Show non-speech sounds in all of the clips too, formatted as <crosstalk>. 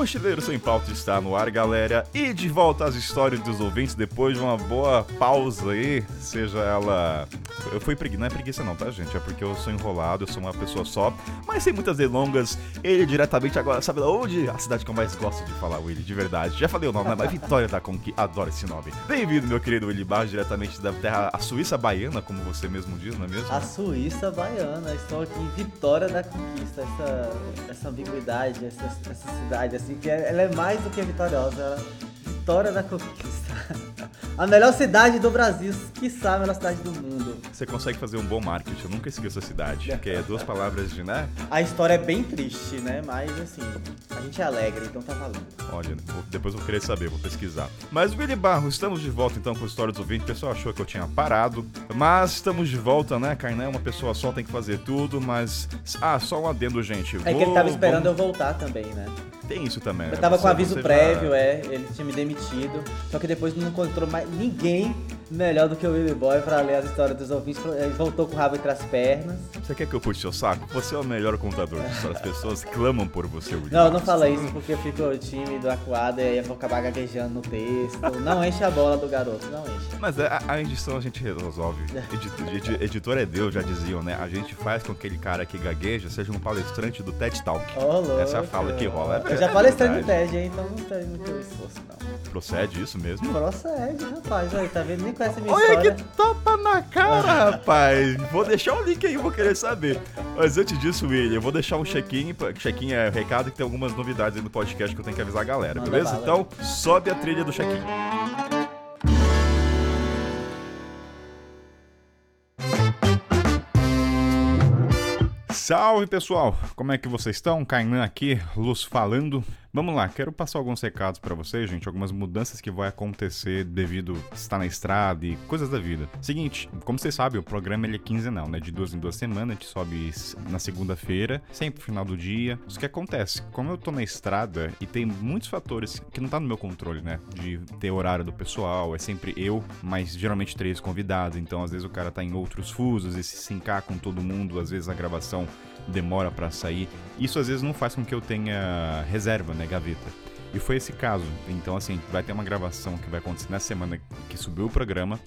Mochileiro Sem Pauta está no ar, galera. E de volta às histórias dos ouvintes depois de uma boa pausa aí. Seja ela. Eu fui preguiça, não é preguiça não, tá, gente? É porque eu sou enrolado, eu sou uma pessoa só. Mas sem muitas delongas, ele diretamente agora, sabe onde? A cidade que eu mais gosto de falar, Willy, de verdade. Já falei o nome, né? Mas Vitória da Conquista. Adoro esse nome. Bem-vindo, meu querido Willy Barros, diretamente da terra, a Suíça Baiana, como você mesmo diz, não é mesmo? A Suíça Baiana. Estou aqui em Vitória da Conquista. Essa, essa ambiguidade, essa, essa cidade, assim, que é- ela é mais do que vitoriosa. Vitória da Conquista. A melhor cidade do Brasil, quiçá a melhor cidade do mundo. Você consegue fazer um bom marketing, eu nunca esqueci essa cidade. Que é duas palavras de, né? A história é bem triste, né? Mas assim, a gente é alegre, então tá valendo. Olha, vou- depois eu vou querer saber, vou pesquisar. Mas, Willy Barros, estamos de volta então com a história dos ouvintes. O pessoal achou que eu tinha parado, mas estamos de volta, né? Kainan é uma pessoa só, tem que fazer tudo, mas. Ah, só um adendo, gente. É que ele tava esperando eu voltar também, né? Tem isso também. Eu né? tava Você- com aviso prévio, é, ele tinha me demitido. Só que depois não encontrou mais ninguém melhor do que o Willy Boy pra ler as histórias dos ouvintes. Ele voltou com o rabo entre as pernas. Você quer que eu puxe seu saco? Você é o melhor contador de <laughs> história. As pessoas clamam por você, Willy. Não, não fala isso porque eu fico tímido, acuado e aí eu vou acabar gaguejando no texto. Não <laughs> enche a bola do garoto, não enche. Mas é, a, a edição a gente resolve. <laughs> Edi- edi- editor é Deus, já diziam, né? A gente faz com que aquele cara que gagueja seja um palestrante do TED Talk. Ô, louco. Essa é a fala que rola. É Eu já é no TED, hein, então não tem muito esforço, não. Procede isso mesmo? Procede, rapaz. Aí, tá vendo? Nem conhece a minha Olha história. que tapa na cara, rapaz. Vou deixar o link aí, vou querer saber. Mas antes disso, William, eu vou deixar um check-in. Check-in é recado que tem algumas novidades aí no podcast que eu tenho que avisar a galera, Manda beleza? bala. Então, sobe a trilha do check-in. Salve pessoal, como é que vocês estão? Kainan aqui, Luz falando. Vamos lá, quero passar alguns recados pra vocês, gente, algumas mudanças que vai acontecer devido estar na estrada e coisas da vida. Seguinte, como vocês sabem, o programa ele é quinzenal, né? De duas em duas semanas, a gente sobe na segunda-feira, sempre no final do dia. Isso que acontece, como eu tô na estrada e tem muitos fatores que não tá no meu controle, né? De ter horário do pessoal, é sempre eu, mas geralmente três convidados, então às vezes o cara tá em outros fusos e se sincar com todo mundo, às vezes a gravação demora pra sair. Isso às vezes não faz com que eu tenha reserva, né, gaveta. E foi esse caso. Então, assim, vai ter uma gravação que vai acontecer na semana que subiu o programa.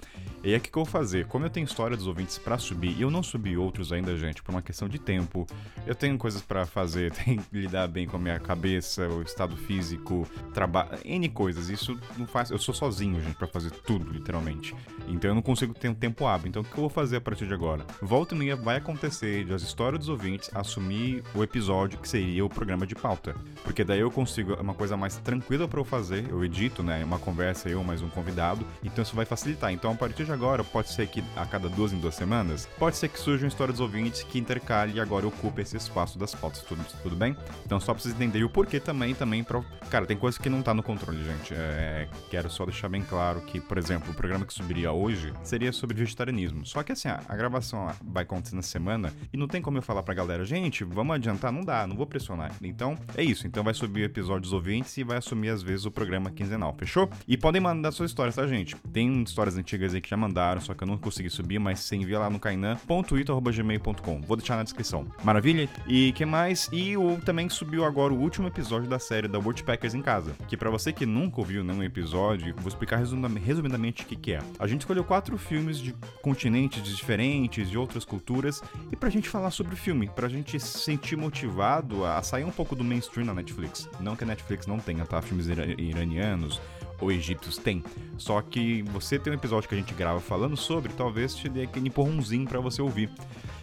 E aí, o que, que eu vou fazer? Como eu tenho história dos ouvintes pra subir, e eu não subi outros ainda, gente, por uma questão de tempo. Eu tenho coisas pra fazer, <laughs> tenho que lidar bem com a minha cabeça, o estado físico, trabalho, N coisas. Isso não faz. Eu sou sozinho, gente, pra fazer tudo, literalmente. Então eu não consigo ter um tempo hábil. Então o que eu vou fazer a partir de agora? Volta e meia vai acontecer de as histórias dos ouvintes assumir o episódio que seria o programa de pauta. Porque daí eu consigo uma coisa mais tranquila pra eu fazer. Eu edito, né? Uma conversa, eu mais um convidado. Então isso vai facilitar. Então a partir de agora, pode ser que a cada duas em duas semanas, pode ser que surja uma história dos ouvintes que intercale e agora ocupe esse espaço das pautas. Tudo, tudo bem? Então só pra vocês entenderem o porquê também, também pra. Cara, tem coisa que não tá no controle, gente. É, quero só deixar bem claro que, por exemplo, o programa que subiria hoje seria sobre vegetarianismo. Só que assim, a, gravação vai acontecer na semana e não tem como eu falar pra galera, gente, vamos adiantar? Não dá, não vou pressionar. Então é isso. Então vai subir o episódio dos ouvintes e vai assumir às vezes o programa quinzenal, fechou? E podem mandar suas histórias, tá, gente? Tem histórias antigas aí que já mandaram, só que eu não consegui subir, mas você envia lá no kainan.ito.gmail.com. Vou deixar na descrição. Maravilha? E que mais? E o também subiu agora o último episódio da série da Worldpackers em casa. Que pra você que nunca ouviu nenhum episódio, vou explicar resumidam- resumidamente o que, que é. A gente escolheu quatro filmes de continentes diferentes, de outras culturas, e pra gente falar sobre o filme, pra gente se sentir motivado a sair um pouco do mainstream na Netflix. Não que a Netflix não tenha, tá? Filmes ira- iranianos ou egípcios tem. Só que você tem um episódio que a gente grava falando sobre, talvez te dê aquele empurrãozinho pra você ouvir.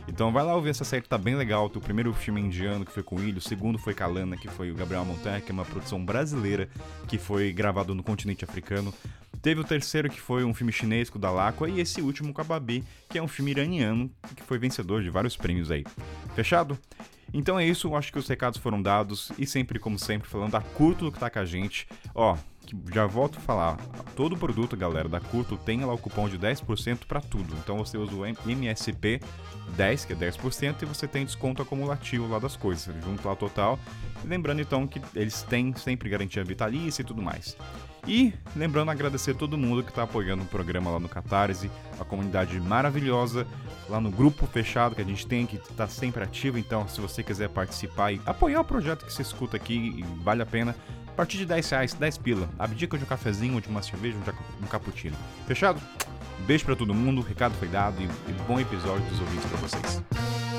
Então vai lá ouvir essa série que tá bem legal. O primeiro filme indiano, que foi com o Ilho. O segundo foi com a Lana, que foi o Gabriel Montanha, que é uma produção brasileira, que foi gravado no continente africano. Teve o terceiro, que foi um filme chinês com o Dalacqua. E esse último com a Babi, que é um filme iraniano, que foi vencedor de vários prêmios aí. Fechado? Então é isso, acho que os recados foram dados. E sempre, como sempre, falando da Curto que tá com a gente. Ó, já volto a falar, todo produto, galera, da Curto tem lá o cupom de 10% para tudo. Então você usa o MSP 10, que é 10%, e você tem desconto acumulativo lá das coisas, junto lá total. Lembrando então que eles têm sempre garantia vitalícia e tudo mais. E lembrando agradecer todo mundo que está apoiando o programa lá no Catarse, a comunidade maravilhosa, lá no grupo fechado que a gente tem, que está sempre ativo. Então, se você quiser participar e apoiar o projeto que você escuta aqui, vale a pena, A partir de 10 reais, 10 pila. Abdica de um cafezinho, de uma cerveja, um cappuccino. Fechado? Beijo pra todo mundo, o recado foi dado e, e bom episódio dos ouvintes pra vocês.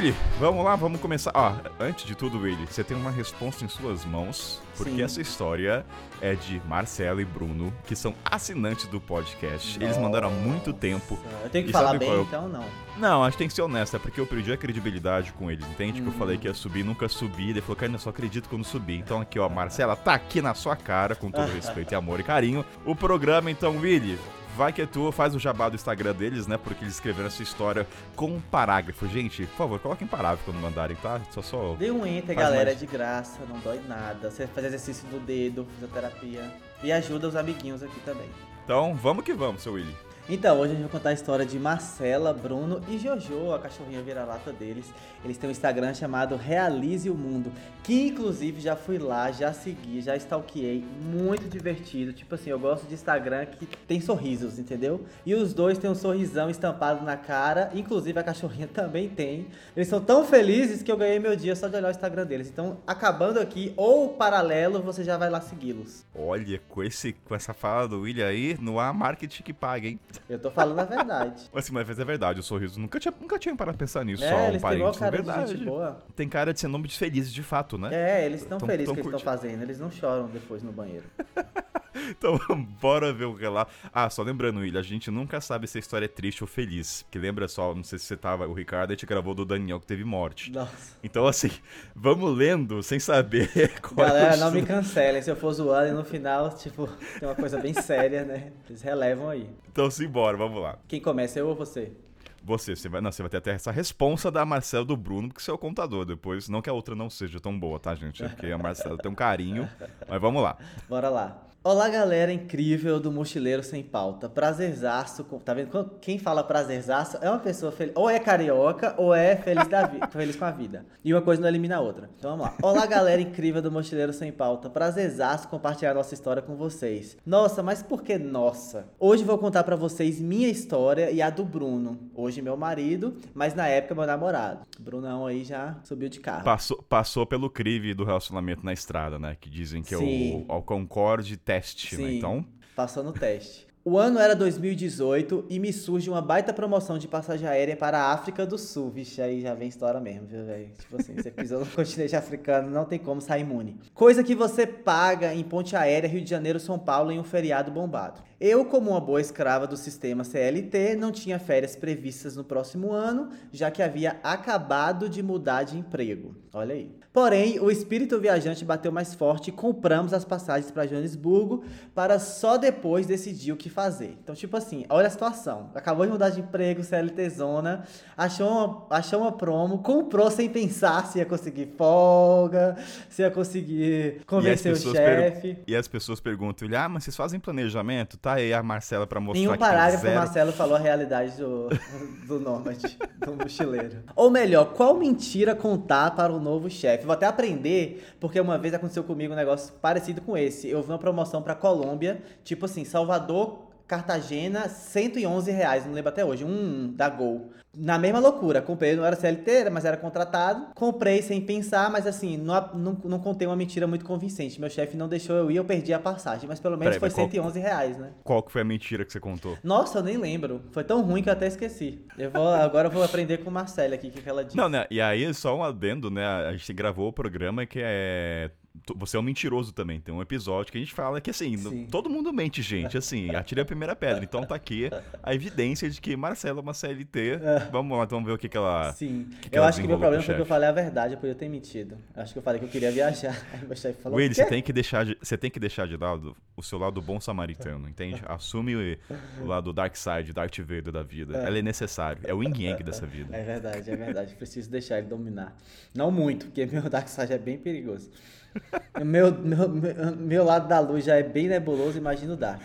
Willy, vamos lá, vamos começar. Ó, antes de tudo, Willy, você tem uma resposta em suas mãos, porque Sim. essa história é de Marcelo e Bruno, que são assinantes do podcast. Eles mandaram há muito tempo. Eu tenho que falar bem, qual é então não. Não, acho que tem que ser honesto, é porque eu perdi a credibilidade com eles, entende? Que eu falei que ia subir, nunca subi, ele falou, cara, eu só acredito quando subir. Então aqui, ó, Marcela, tá aqui na sua cara, com todo <laughs> respeito e amor e carinho. O programa, então, Willy, vai que é tua, faz o jabá do Instagram deles, né? Porque eles escreveram essa história com um parágrafo. Gente, por favor, coloquem parágrafo quando mandarem, tá? Só só. Dê um enter, galera, mais. é de graça, não dói nada. Você faz exercício do dedo, fisioterapia. E ajuda os amiguinhos aqui também. Então, vamos que vamos, seu Willy. Então, hoje a gente vai contar a história de Marcela, Bruno e Jojo, a cachorrinha vira-lata deles. Eles têm um Instagram chamado Realize o Mundo, que inclusive já fui lá, já segui, já stalkeei. Muito divertido. Tipo assim, eu gosto de Instagram que tem sorrisos, entendeu? E os dois têm um sorrisão estampado na cara, inclusive a cachorrinha <laughs> também tem. Eles são tão felizes que eu ganhei meu dia só de olhar o Instagram deles. Então, acabando aqui, ou paralelo, você já vai lá segui-los. Olha, com, esse, com essa fala do Willy aí, não há marketing que pague, hein? <laughs> Eu tô falando a verdade. <laughs> Assim, mas é verdade, o sorriso. Nunca tinha, nunca tinha parado pensar nisso. É, só um eles têm igual parênteses. cara de verdade. Tem cara de ser nome de felizes de fato, né? É, eles estão Tão- felizes tão que eles estão curtindo. fazendo, eles não choram depois no banheiro. <laughs> Então, <laughs> bora ver o relato. Ah, só lembrando, William, a gente nunca sabe se a história é triste ou feliz. Que lembra só, não sei se você tava, o Ricardo, a gente gravou do Daniel que teve morte. Nossa. Então, assim, vamos lendo sem saber qual é Galera, o não me cancelem se eu for zoando e no final, tipo, tem uma coisa bem séria, né? Eles relevam aí. Então, simbora, vamos lá. Quem começa, eu ou você? Você, você vai, não, você vai ter até essa responsa da Marcela do Bruno, porque você é o contador depois. Não que a outra não seja tão boa, tá, gente? É porque a Marcela tem um carinho. Mas vamos lá. Bora lá. Olá, galera incrível do Mochileiro Sem Pauta. Prazerzaço. Tá vendo? Quem fala prazerzaço é uma pessoa feliz. Ou é carioca ou é feliz, da vi... <laughs> feliz com a vida. E uma coisa não elimina a outra. Então vamos lá. Olá, galera incrível do Mochileiro Sem Pauta. Prazerzaço compartilhar nossa história com vocês. Nossa, mas por que nossa? Hoje vou contar pra vocês minha história e a do Bruno. Hoje meu marido, mas na época meu namorado. Brunão aí já subiu de carro. Passou, passou pelo crive do relacionamento na estrada, né? Que dizem que é Sim. o, o Concorde teste, né? Sim, Então, passou no teste. O ano era 2018 e me surge uma baita promoção de passagem aérea para a África do Sul. Vixe, aí já vem história mesmo, viu, velho? Tipo assim, você pisou no <laughs> continente africano, não tem como sair imune. Coisa que você paga em ponte aérea Rio de Janeiro, São Paulo em um feriado bombado. Eu, como uma boa escrava do sistema CLT, não tinha férias previstas no próximo ano, já que havia acabado de mudar de emprego. Olha aí. Porém, o espírito viajante bateu mais forte e compramos as passagens para Joanesburgo para só depois decidir o que fazer. Então, tipo assim, olha a situação. Acabou de mudar de emprego, CLT Zona, achou uma, achou uma promo, comprou sem pensar se ia conseguir folga, se ia conseguir convencer o chefe. E as pessoas perguntam, ah, mas vocês fazem planejamento? Tá aí a Marcela pra mostrar Nenhum que tem parágrafo o. Marcelo falou a realidade do, do nômade, do mochileiro. Ou melhor, qual mentira contar para o novo chefe? Vou até aprender, porque uma vez aconteceu comigo um negócio parecido com esse. Eu vi uma promoção para Colômbia, tipo assim, Salvador, Cartagena, 111 reais, não lembro até hoje, um da Gol. Na mesma loucura, comprei, não era CLT, mas era contratado. Comprei sem pensar, mas assim, não, não, não contei uma mentira muito convincente. Meu chefe não deixou eu ir, eu perdi a passagem, mas pelo menos Peraí, foi mas qual- 111 reais, né? Qual que foi a mentira que você contou? Nossa, eu nem lembro. Foi tão ruim que eu até esqueci. Eu vou, agora eu vou aprender com Marcela aqui, o que, que ela disse. Não, né? E aí, só um adendo, né? A gente gravou o programa que é. Você é um mentiroso também. Tem um episódio que a gente fala que, assim, Sim. todo mundo mente, gente. Assim, atire a primeira pedra. Então tá aqui a evidência de que Marcela é uma CLT. <laughs> Vamos lá, vamos ver o que, que ela. Sim. que que eu ela acho que meu desenrolou problema o foi que eu falei a verdade, eu podia ter mentido. Acho que eu falei que eu queria viajar. <laughs> Aí meu chefe falou. Willy, "Quê?" você tem que deixar de, você tem que deixar de lado o seu lado bom samaritano, entende? Assume o, o lado dark side, Darth Vader da vida. Ela é necessário. É o yin yang dessa vida. É verdade, é verdade. Preciso deixar ele dominar. Não muito, porque meu Dark Side é bem perigoso. Meu, meu, meu, lado da luz já é bem nebuloso, imagino Dark.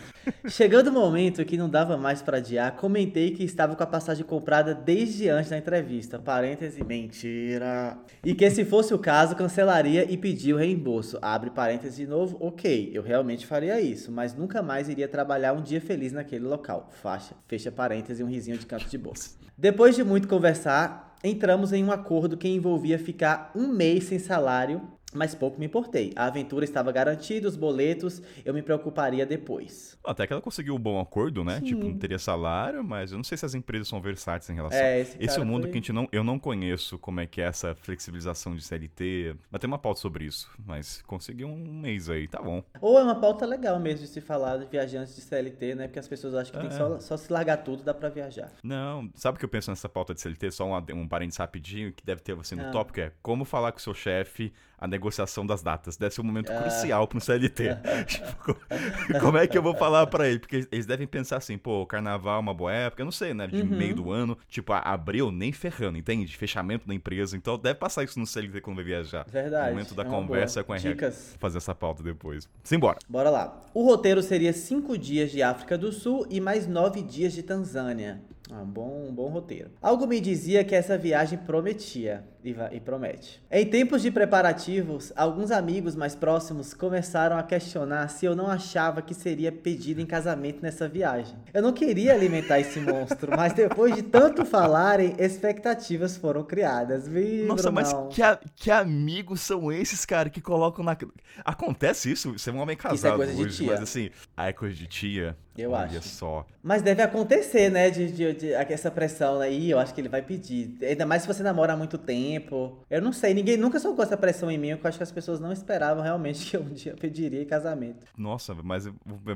Chegando o momento que não dava mais para adiar, comentei que estava com a passagem comprada desde antes da entrevista. Parêntese, mentira. E que se fosse o caso, cancelaria e pedir o reembolso. Abre parêntese de novo, ok, eu realmente faria isso, mas nunca mais iria trabalhar um dia feliz naquele local. Faixa, fecha parêntese, um risinho de canto de bolsa. Depois de muito conversar, entramos em um acordo que envolvia ficar um mês sem salário mas pouco me importei. A aventura estava garantida, os boletos, eu me preocuparia depois. Até que ela conseguiu um bom acordo, né? Sim. Tipo, não teria salário, mas eu não sei se as empresas são versáteis em relação. É, esse esse é um mundo foi- que a gente não, eu não conheço como é que é essa flexibilização de CLT. Mas tem uma pauta sobre isso. Mas conseguiu um mês aí, tá bom. Ou é uma pauta legal mesmo de se falar de viajantes de CLT, né? Porque as pessoas acham que tem que É. só, só se largar tudo, dá pra viajar. Não, sabe o que eu penso nessa pauta de CLT? Só um, um parênteses rapidinho que deve ter você no Ah. tópico é como falar com o seu chefe a negociação das datas. Deve ser um momento Ah. crucial pro CLT. <laughs> Tipo, co- como é que eu vou falar pra ele? Porque eles devem pensar assim, pô, carnaval é uma boa época, eu não sei, né? De Uhum. meio do ano, tipo, abril nem ferrando, entende? Fechamento da empresa. Então deve passar isso no CLT quando vai viajar. Verdade. Momento da é conversa boa. com a RH. Dicas. Fazer essa pauta depois. Simbora. Bora lá. O roteiro seria cinco dias de África do Sul e mais nove dias de Tanzânia. Ah, um bom, um bom roteiro. Algo me dizia que essa viagem prometia e, e promete. Em tempos de preparativos, alguns amigos mais próximos começaram a questionar se eu não achava que seria pedido em casamento nessa viagem. Eu não queria alimentar esse monstro, mas depois de tanto falarem, expectativas foram criadas. Vi, Nossa, mas que, a- que amigos são esses, cara, que colocam na. Acontece isso? Você é um homem Isso é casado coisa de hoje, tia. mas assim, ah, é coisa de tia. Eu Olha acho. só. Mas deve acontecer, né? De, de, de- essa pressão aí, eu acho que ele vai pedir. Ainda mais se você namora há muito tempo. Eu não sei, ninguém nunca soltou essa pressão em mim, porque eu acho que as pessoas não esperavam realmente que eu um dia pediria casamento. Nossa, mas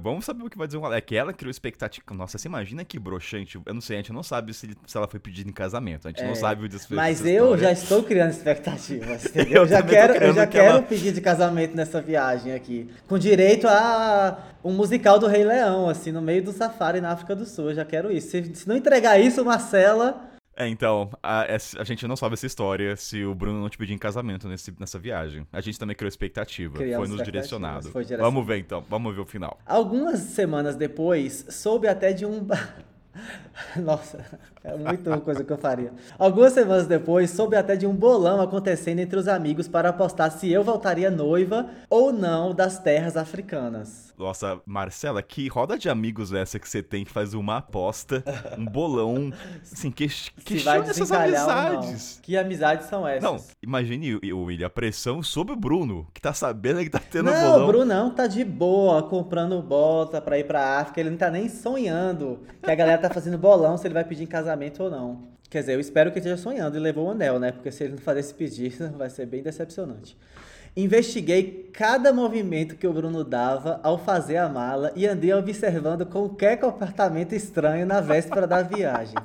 vamos saber o que vai dizer. um- É que ela criou expectativa. Nossa, você imagina que broxante. Eu não sei, a gente não sabe se, se ela foi pedida em casamento. A gente É, não sabe o desfecho. Mas eu já estou criando expectativas, <laughs> entendeu? Eu já quero, eu já que ela- quero pedir de casamento nessa viagem aqui. Com direito a um musical do Rei Leão, assim, no meio do safari na África do Sul. Eu já quero isso. Se, se não entregar isso, Marcela. É, então, a, essa- a gente não sabe essa história se o Bruno não te pedir em casamento nesse- nessa viagem. A gente também criou expectativa. Criamos foi nos direcionado. foi direcionado. Vamos ver então, vamos ver o final. Algumas semanas depois, soube até de um. <laughs> Nossa, é muita coisa que eu faria. Algumas semanas depois, soube até de um bolão acontecendo entre os amigos para apostar se eu voltaria noiva ou não das terras africanas. Nossa, Marcela, que roda de amigos essa que você tem que faz uma aposta, um bolão, assim, que, questiona essas não. amizades. Que amizades são essas? Não, imagine, William, a pressão sobre o Bruno, que tá sabendo que tá tendo Não, bolão. o Brunão tá de boa, comprando bota pra ir pra África. Ele não tá nem sonhando que a galera tá fazendo bolão se ele vai pedir em casamento ou não. Quer dizer, eu espero que ele esteja sonhando e levou o anel, né? Porque se ele não fazer esse pedido, <laughs> vai ser bem decepcionante. Investiguei cada movimento que o Bruno dava ao fazer a mala e andei observando qualquer comportamento estranho na véspera da viagem.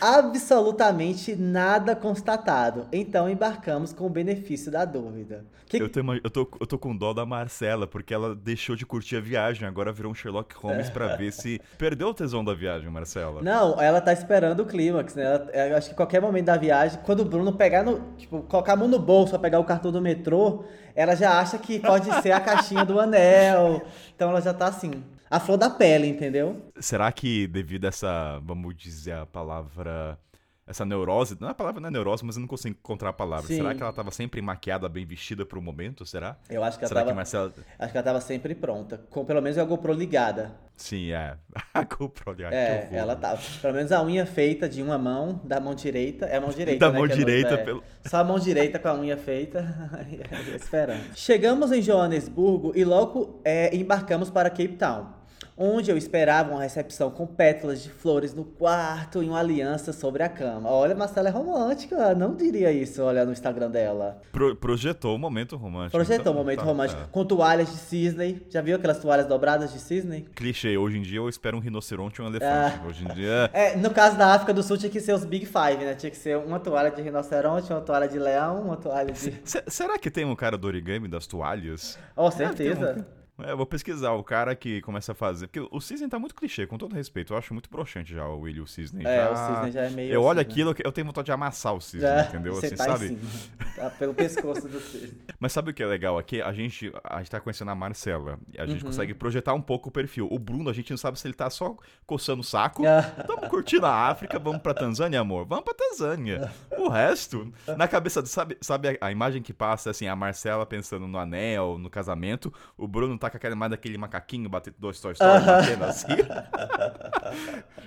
Absolutamente nada constatado. Então embarcamos com o benefício da dúvida. Que- Eu tô, eu, tô, eu tô com dó da Marcela, porque ela deixou de curtir a viagem, agora virou um Sherlock Holmes pra ver se <laughs> perdeu o tesão da viagem, Marcela. Não, ela tá esperando o clímax, né? Ela- eu acho que qualquer momento da viagem, quando o Bruno pegar no. Tipo, colocar a mão no bolso pra pegar o cartão do metrô, ela já acha que pode ser a caixinha do anel. <laughs> Então ela já tá assim. A flor da pele, entendeu? Será que devido a essa, vamos dizer a palavra, essa neurose, não é a palavra não é neurose, mas eu não consigo encontrar a palavra. Sim. Será que ela tava sempre maquiada, bem vestida pro momento, será? Eu acho que ela Será tava. que Marcela... Acho que ela tava sempre pronta. Com pelo menos a GoPro ligada. Sim, é. <laughs> A GoPro, que É, ela tava. Pelo menos a unha feita de uma mão, da mão direita. É a mão direita. Da né, mão é direita, é. pelo- Só a mão direita com a unha feita. <laughs> Esperando. Chegamos em Joanesburgo e logo é, embarcamos para Cape Town. Onde eu esperava uma recepção com pétalas de flores no quarto e uma aliança sobre a cama. Olha, Marcela é romântica, não diria isso, olha no Instagram dela. Pro- projetou o momento romântico. Projetou então, um momento tá, romântico tá. com toalhas de cisne. Já viu aquelas toalhas dobradas de cisne? Clichê, hoje em dia eu espero um rinoceronte e um elefante. Ah. Hoje em dia... É, no caso da África do Sul tinha que ser os Big Five, né? Tinha que ser uma toalha de rinoceronte, uma toalha de leão, uma toalha de. Se- será que tem um cara do origami das toalhas? Oh, certeza. É, eu vou pesquisar o cara que começa a fazer. Porque o Cisne tá muito clichê, com todo respeito. Eu acho muito broxante já o Willy e o Cisne. É, já... o cisne já é meio. Eu olho assim, né? aquilo, eu tenho vontade de amassar o Cisne, Já, entendeu? Você Assim, tá sabe? Tá pelo pescoço do cisne. <laughs> Mas sabe o que é legal aqui? A gente, a gente tá conhecendo a Marcela. E a gente Uhum. consegue projetar um pouco o perfil. O Bruno, a gente não sabe se ele tá só coçando o saco. Ah. Tamo curtindo a África, vamos pra Tanzânia, amor? Vamos pra Tanzânia. O resto, na cabeça, sabe, sabe a, a imagem que passa, assim, a Marcela pensando no anel, no casamento, o Bruno tá com aquela mais daquele macaquinho batendo dois Toy Story, batendo <laughs> assim.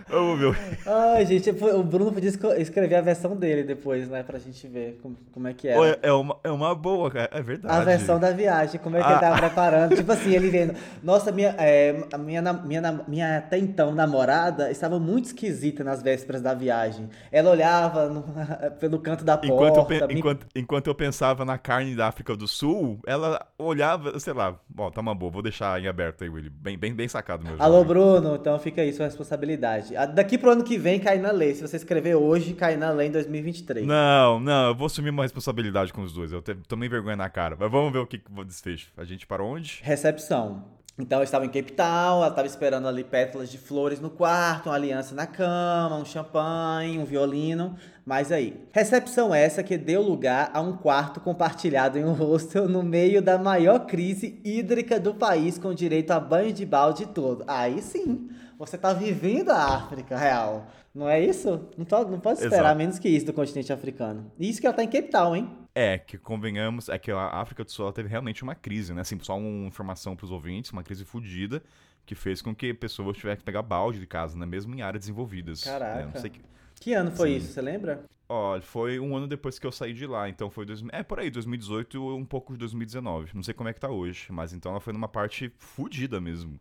Meu. Ai, gente, o Bruno podia escrever a versão dele depois, né? Pra gente ver como, como é que. É, é uma, é uma boa, cara. É verdade. A versão da viagem, como é que Ah. ele tava preparando. Tipo assim, ele vendo. <laughs> Nossa, minha, é, a minha, minha, minha até então namorada estava muito esquisita nas vésperas da viagem. Ela olhava no- <laughs> pelo canto da Enquanto eu, porta. pe- me- enquanto, enquanto eu pensava na carne da África do Sul, ela olhava, sei lá, bom, tá uma boa, vou deixar em aberto aí, Willy. Bem, bem, bem sacado, meu Alô. Bruno, então fica aí sua responsabilidade. Daqui pro ano que vem, cai na lei. Se você escrever hoje, cai na lei em 2023. Não, não, eu vou assumir uma responsabilidade com os dois. Eu te- tomei vergonha na cara. Mas vamos ver o que desfecho. A gente para onde? Recepção. Então eu estava em Cape Town, ela estava esperando ali pétalas de flores no quarto, uma aliança na cama, um champanhe, um violino. Mas aí, recepção essa que deu lugar a um quarto compartilhado em um hostel no meio da maior crise hídrica do país, com direito a banho de balde tudo. Aí sim, você tá vivendo a África real. Não é isso? Não, to- não pode esperar Exato. menos que isso do continente africano. E isso que ela tá em Cape Town, hein? É, que convenhamos, é que a África do Sul ela teve realmente uma crise, né? Assim, só uma informação pros ouvintes, uma crise fodida, que fez com que pessoas tivessem que pegar balde de casa, né? Mesmo em áreas desenvolvidas. né? Caraca. Não sei que... Que ano foi Sim. isso, você lembra? Olha, foi um ano depois que eu saí de lá, então foi... Dois... É, por aí, 2018 e um pouco de 2019. Não sei como é que tá hoje, mas então ela foi numa parte fodida mesmo.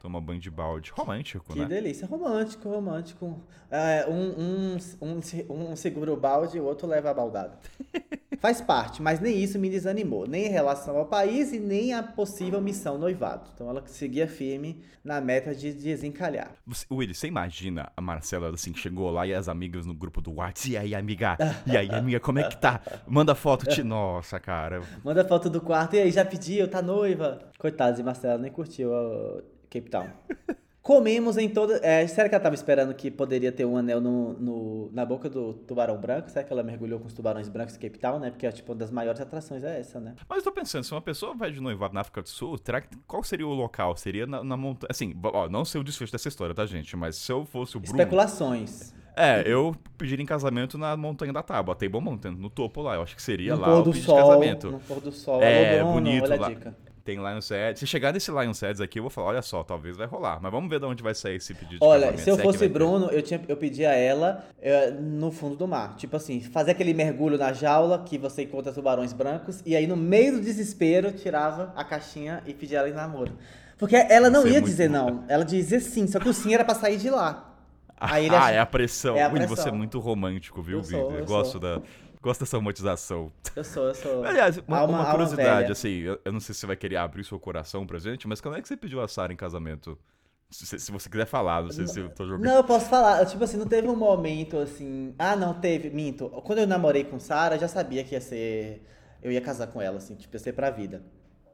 Tomar banho de balde. Romântico, Que né? delícia, romântico, romântico. É, um, um, um, um segura o balde e o outro leva a baldada. <laughs> Faz parte, mas nem isso me desanimou, nem em relação ao país e nem a possível missão noivado. Então ela seguia firme na meta de desencalhar. Você, Willy, você imagina a Marcela, assim, que chegou lá e as amigas no grupo do WhatsApp. E aí, amiga? E aí, amiga, como é que tá? Manda foto. Te... Nossa, cara. <laughs> Manda foto do quarto, e aí, já pediu, tá noiva? Coitado de Marcela, nem curtiu o Cape Town. Comemos em toda. É, será que ela tava esperando que poderia ter um anel no, no- na boca do tubarão branco? Será que ela mergulhou com os tubarões brancos em Cape Town, né? Porque tipo, uma das maiores atrações é essa, né? Mas eu tô pensando, se uma pessoa vai de noivado na África do Sul, terá que- qual seria o local? Seria na, na montanha. Assim, ó, não sei o desfecho dessa história, tá, gente? Mas se eu fosse o Bruno. Especulações. É, eu pediria em casamento na Montanha da Tábua, Table Mountain, no topo lá. Eu acho que seria No lá pôr o do pedido de sol. casamento. No pôr do sol. É, Alô, Bruno, bonito olha lá. a dica. Tem Lions Heads. Se chegar nesse Lions Heads aqui, eu vou falar, olha só, talvez vai rolar. Mas vamos ver de onde vai sair esse pedido de Olha, se eu é fosse ter. Bruno, eu, tinha, eu pedia a ela eh, no fundo do mar. Tipo assim, fazer aquele mergulho na jaula que você encontra tubarões brancos. E aí, no meio do desespero, tirava a caixinha e pedia ela em namoro. Porque ela não é ia dizer não. Ela dizia sim, só que o sim era pra sair de lá. <laughs> Ah, é a pressão. É a Willy, você é pressão. muito romântico, viu, Vitor? Gosto sou. da. Gosto dessa romantização. Eu sou, eu sou. Aliás, uma, alma- uma curiosidade, assim, eu, eu não sei se você vai querer abrir seu coração pra gente, mas como é que você pediu a Sara em casamento? Se, se você quiser falar, não sei se eu tô jogando. Não, eu posso falar. Tipo assim, não teve um momento assim. Ah, não, teve. Minto. Quando eu namorei com Sara, eu já sabia que ia ser. Eu ia casar com ela, assim, tipo, ia ser pra vida.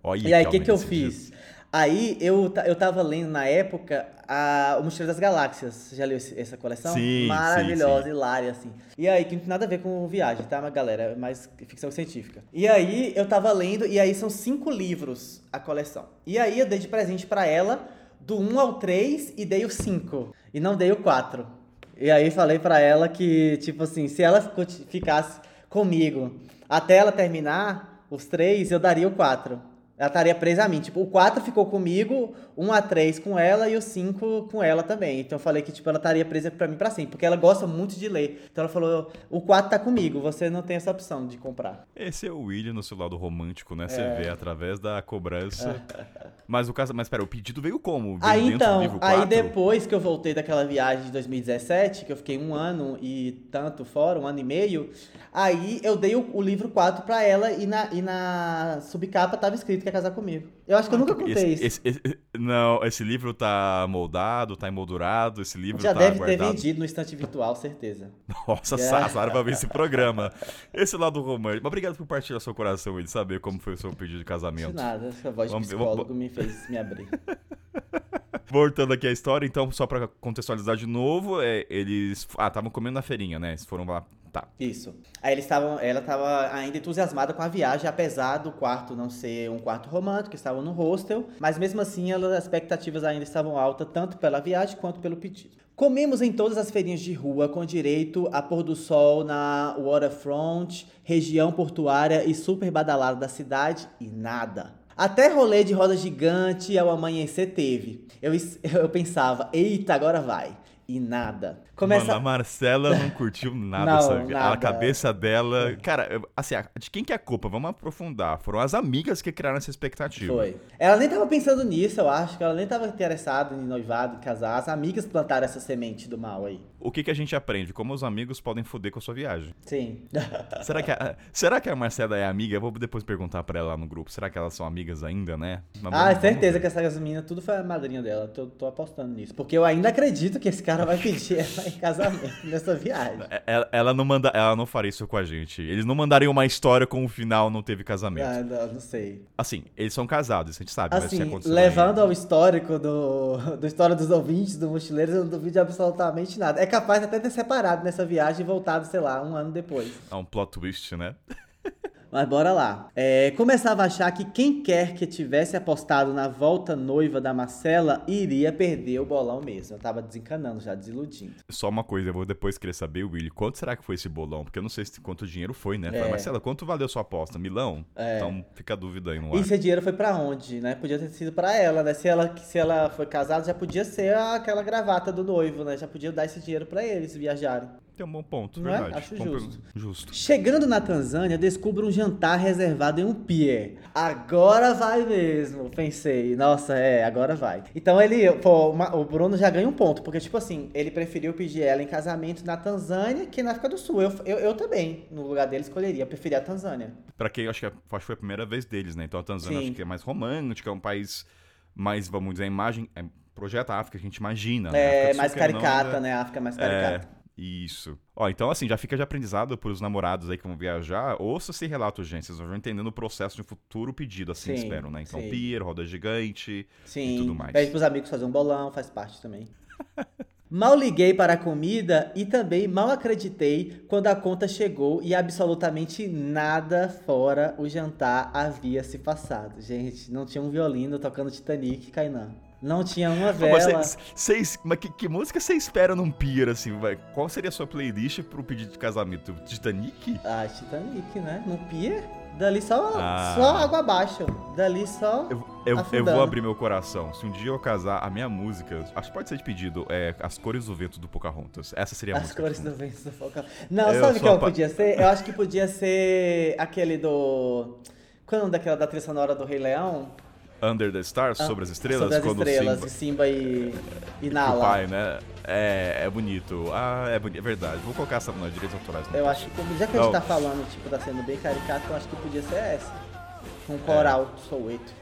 Olha E aí, o que, que eu fiz? Aí, eu, eu tava lendo na época a, O Mochileiro das Galáxias. Você já leu essa coleção? Sim, Maravilhosa, sim, hilária, assim. E aí, que não tem nada a ver com viagem, tá, galera? É mais ficção científica. E aí, eu tava lendo, e aí são cinco livros a coleção. E aí, eu dei de presente pra ela, do 1 ao 3, e dei o 5. E não dei o 4. E aí, falei pra ela que, tipo assim, se ela ficasse comigo até ela terminar os três, eu daria o 4. Ela estaria presa a mim. Tipo, o 4 ficou comigo, 1 a 3 com ela e o 5 com ela também. Então eu falei que, tipo, ela estaria presa pra mim pra sempre. Porque ela gosta muito de ler. Então ela falou: o 4 tá comigo, você não tem essa opção de comprar. Esse é o William no seu lado romântico, né? Você É. vê através da cobrança. <laughs> Mas o caso. Mas pera, o pedido veio como? Veio Aí então, aí 4? depois que eu voltei daquela viagem de 2017, que eu fiquei um ano e tanto fora, um ano e meio, aí eu dei o, o livro 4 pra ela e na, e na subcapa tava escrito que ia casar comigo. Eu acho que eu nunca contei Esse- isso. esse- esse- não, esse livro tá moldado, tá emoldurado, esse livro Já tá deve ter guardado. vendido no estante virtual, certeza. Nossa, Yeah. a Sara vai ver esse programa. Esse lado romântico. Mas obrigado por partilhar seu coração e de saber como foi o seu pedido de De casamento. nada, essa voz de Vamos psicólogo vamos- me fez me abrir. <laughs> Voltando aqui à história, então, só pra contextualizar de novo, é, eles ah, estavam comendo na feirinha, né? Eles foram lá Tá. Isso. Aí eles estavam, ela estava ainda entusiasmada com a viagem, apesar do quarto não ser um quarto romântico, estavam no hostel, mas mesmo assim ela, as expectativas ainda estavam altas, tanto pela viagem quanto pelo pedido. Comemos em todas as feirinhas de rua, com direito a pôr do sol na waterfront, região portuária e super badalada da cidade, e nada. Até rolê de roda gigante ao amanhecer teve. Eu, <laughs> eu pensava, eita, agora vai. E nada. Começa... Mano, a Marcela não curtiu <laughs> nada, não, sabe? Nada. A cabeça dela. Cara, assim, de quem que é a culpa? Vamos aprofundar. Foram as amigas que criaram essa expectativa. Foi. Ela nem tava pensando nisso, eu acho, que ela nem tava interessada em noivado, em casar. As amigas plantaram essa semente do mal aí. O que, que a gente aprende? Como os amigos podem foder com a sua viagem. Sim. <laughs> será, que a, será que a Marcela é amiga? Eu vou depois perguntar pra ela lá no grupo. Será que elas são amigas ainda, né? Mas ah, certeza que essas meninas tudo foi a madrinha dela. Tô, tô apostando nisso. Porque eu ainda acredito que esse cara vai pedir ela em casamento <laughs> nessa viagem. Ela, é, ela, não manda, ela não faria isso com a gente. Eles não mandariam uma história com o final não teve casamento. Ah, não, não sei. Assim, eles são casados, a gente sabe. Assim, levando ao histórico do, <laughs> do história dos ouvintes, do Mochileiros, eu não duvido absolutamente nada. É capaz até de ter separado nessa viagem e voltado, sei lá, um ano depois. É um plot twist, né? <laughs> Mas bora lá. É, começava a achar que quem quer que tivesse apostado na volta noiva da Marcela iria perder o bolão mesmo. Eu tava desencanando, já desiludindo. Só uma coisa, eu vou depois querer saber, Willy, quanto será que foi esse bolão? Porque eu não sei se, quanto dinheiro foi, né? É. Marcela, quanto valeu sua aposta? Milão? É. Então fica a dúvida aí no ar. E esse dinheiro foi para onde, né? Podia ter sido para ela, né? Se ela, se ela foi casada, já podia ser aquela gravata do noivo, né? Já podia dar esse dinheiro para eles viajarem. Tem um bom ponto, Não é? verdade. É? Acho justo. justo. Chegando na Tanzânia, descubro um jantar reservado em um pier. Agora vai mesmo, pensei. Nossa, é, agora vai. Então ele, pô, o Bruno já ganha um ponto, porque tipo assim, ele preferiu pedir ela em casamento na Tanzânia que na África do Sul. Eu, eu, eu também, no lugar dele, escolheria, preferia a Tanzânia. Pra quem, acho que, é, acho que foi a primeira vez deles, né? Então a Tanzânia Sim. acho que é mais romântica, é um país mais, vamos dizer, a imagem... É, projeta a África, a gente imagina. Né? É, mais caricata, não, né? A África é mais caricata. É, isso. Ó, então assim, já fica de aprendizado para os namorados aí que vão viajar. Ouça esse relato, gente. Vocês vão entendendo o processo de um futuro pedido, assim, sim, espero, né? Então, sim. pier, roda gigante sim. e tudo mais. Pede pros amigos fazer um bolão, faz parte também. <laughs> Mal liguei para a comida e também mal acreditei quando a conta chegou e absolutamente nada fora o jantar havia se passado. Gente, não tinha um violino tocando Titanic, Kainan. Não tinha uma vela. Mas, que, que, música você espera num pier, assim? Vai? Qual seria a sua playlist pro pedido de casamento? Titanic? Ah, Titanic, né? Num pier? Dali só, ah. só água abaixo. Dali só. Eu, eu, eu, vou abrir meu coração. Se um dia eu casar, a minha música, acho que pode ser de pedido, é As Cores do Vento do Pocahontas. Essa seria a As música. As Cores do Vento do Pocahontas. Não, eu sabe o que podia ser? Eu acho que podia ser aquele do. Qual é o nome daquela da trilha sonora do Rei Leão? Under the Stars, ah, sobre as estrelas, sobre as quando estrelas, Simba, Simba e, e Nala. O pai, né? É, é bonito. Ah, é, bonito, é verdade. Vou colocar essa nos direitos autorais. Eu acho que, já que Não. a gente tá falando, tipo, tá sendo bem caricato, eu acho que podia ser essa. Um coral é. Soueto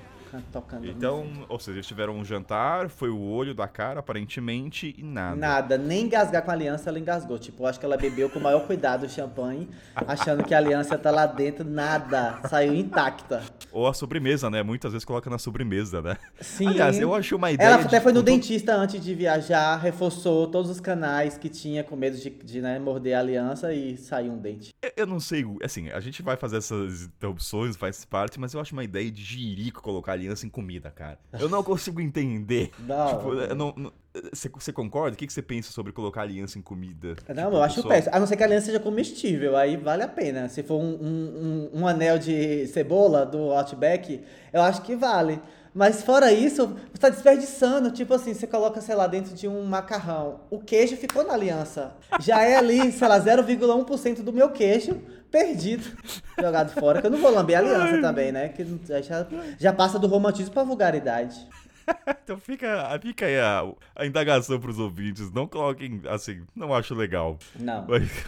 tocando. Então, ou seja, eles tiveram um jantar, foi o olho da cara, aparentemente, e nada. Nada, nem engasgar com a aliança ela engasgou. Tipo, acho que ela bebeu com o maior cuidado o champanhe, achando que a aliança tá lá dentro, nada, saiu intacta. Ou a sobremesa, né? Muitas vezes coloca na sobremesa, né? Sim. Aliás, eu achei uma ideia. Ela até foi no dentista antes de viajar, reforçou todos os canais que tinha com medo de, de né, morder a aliança e saiu um dente. Eu, eu não sei, assim, a gente vai fazer essas interrupções, faz parte, mas eu acho uma ideia de jirico colocar aliança em comida, cara. Eu não consigo entender. <laughs> Não. Tipo, eu não, não você, concorda? O que, que você pensa sobre colocar aliança em comida? Não, tipo, eu acho péssimo. A não ser que a aliança seja comestível, aí vale a pena. Se for um, um, um, um anel de cebola do Outback, eu acho que vale. Mas fora isso, você tá desperdiçando. Tipo assim, você coloca, sei lá, dentro de um macarrão. O queijo ficou na aliança. Já é ali, sei lá, 0,1% do meu queijo perdido, jogado fora. Que eu não vou lamber a aliança também, né? Que já, já passa do romantismo pra vulgaridade. <laughs> então fica, fica aí a, a indagação pros ouvintes. Não coloquem, assim, não acho legal. Não.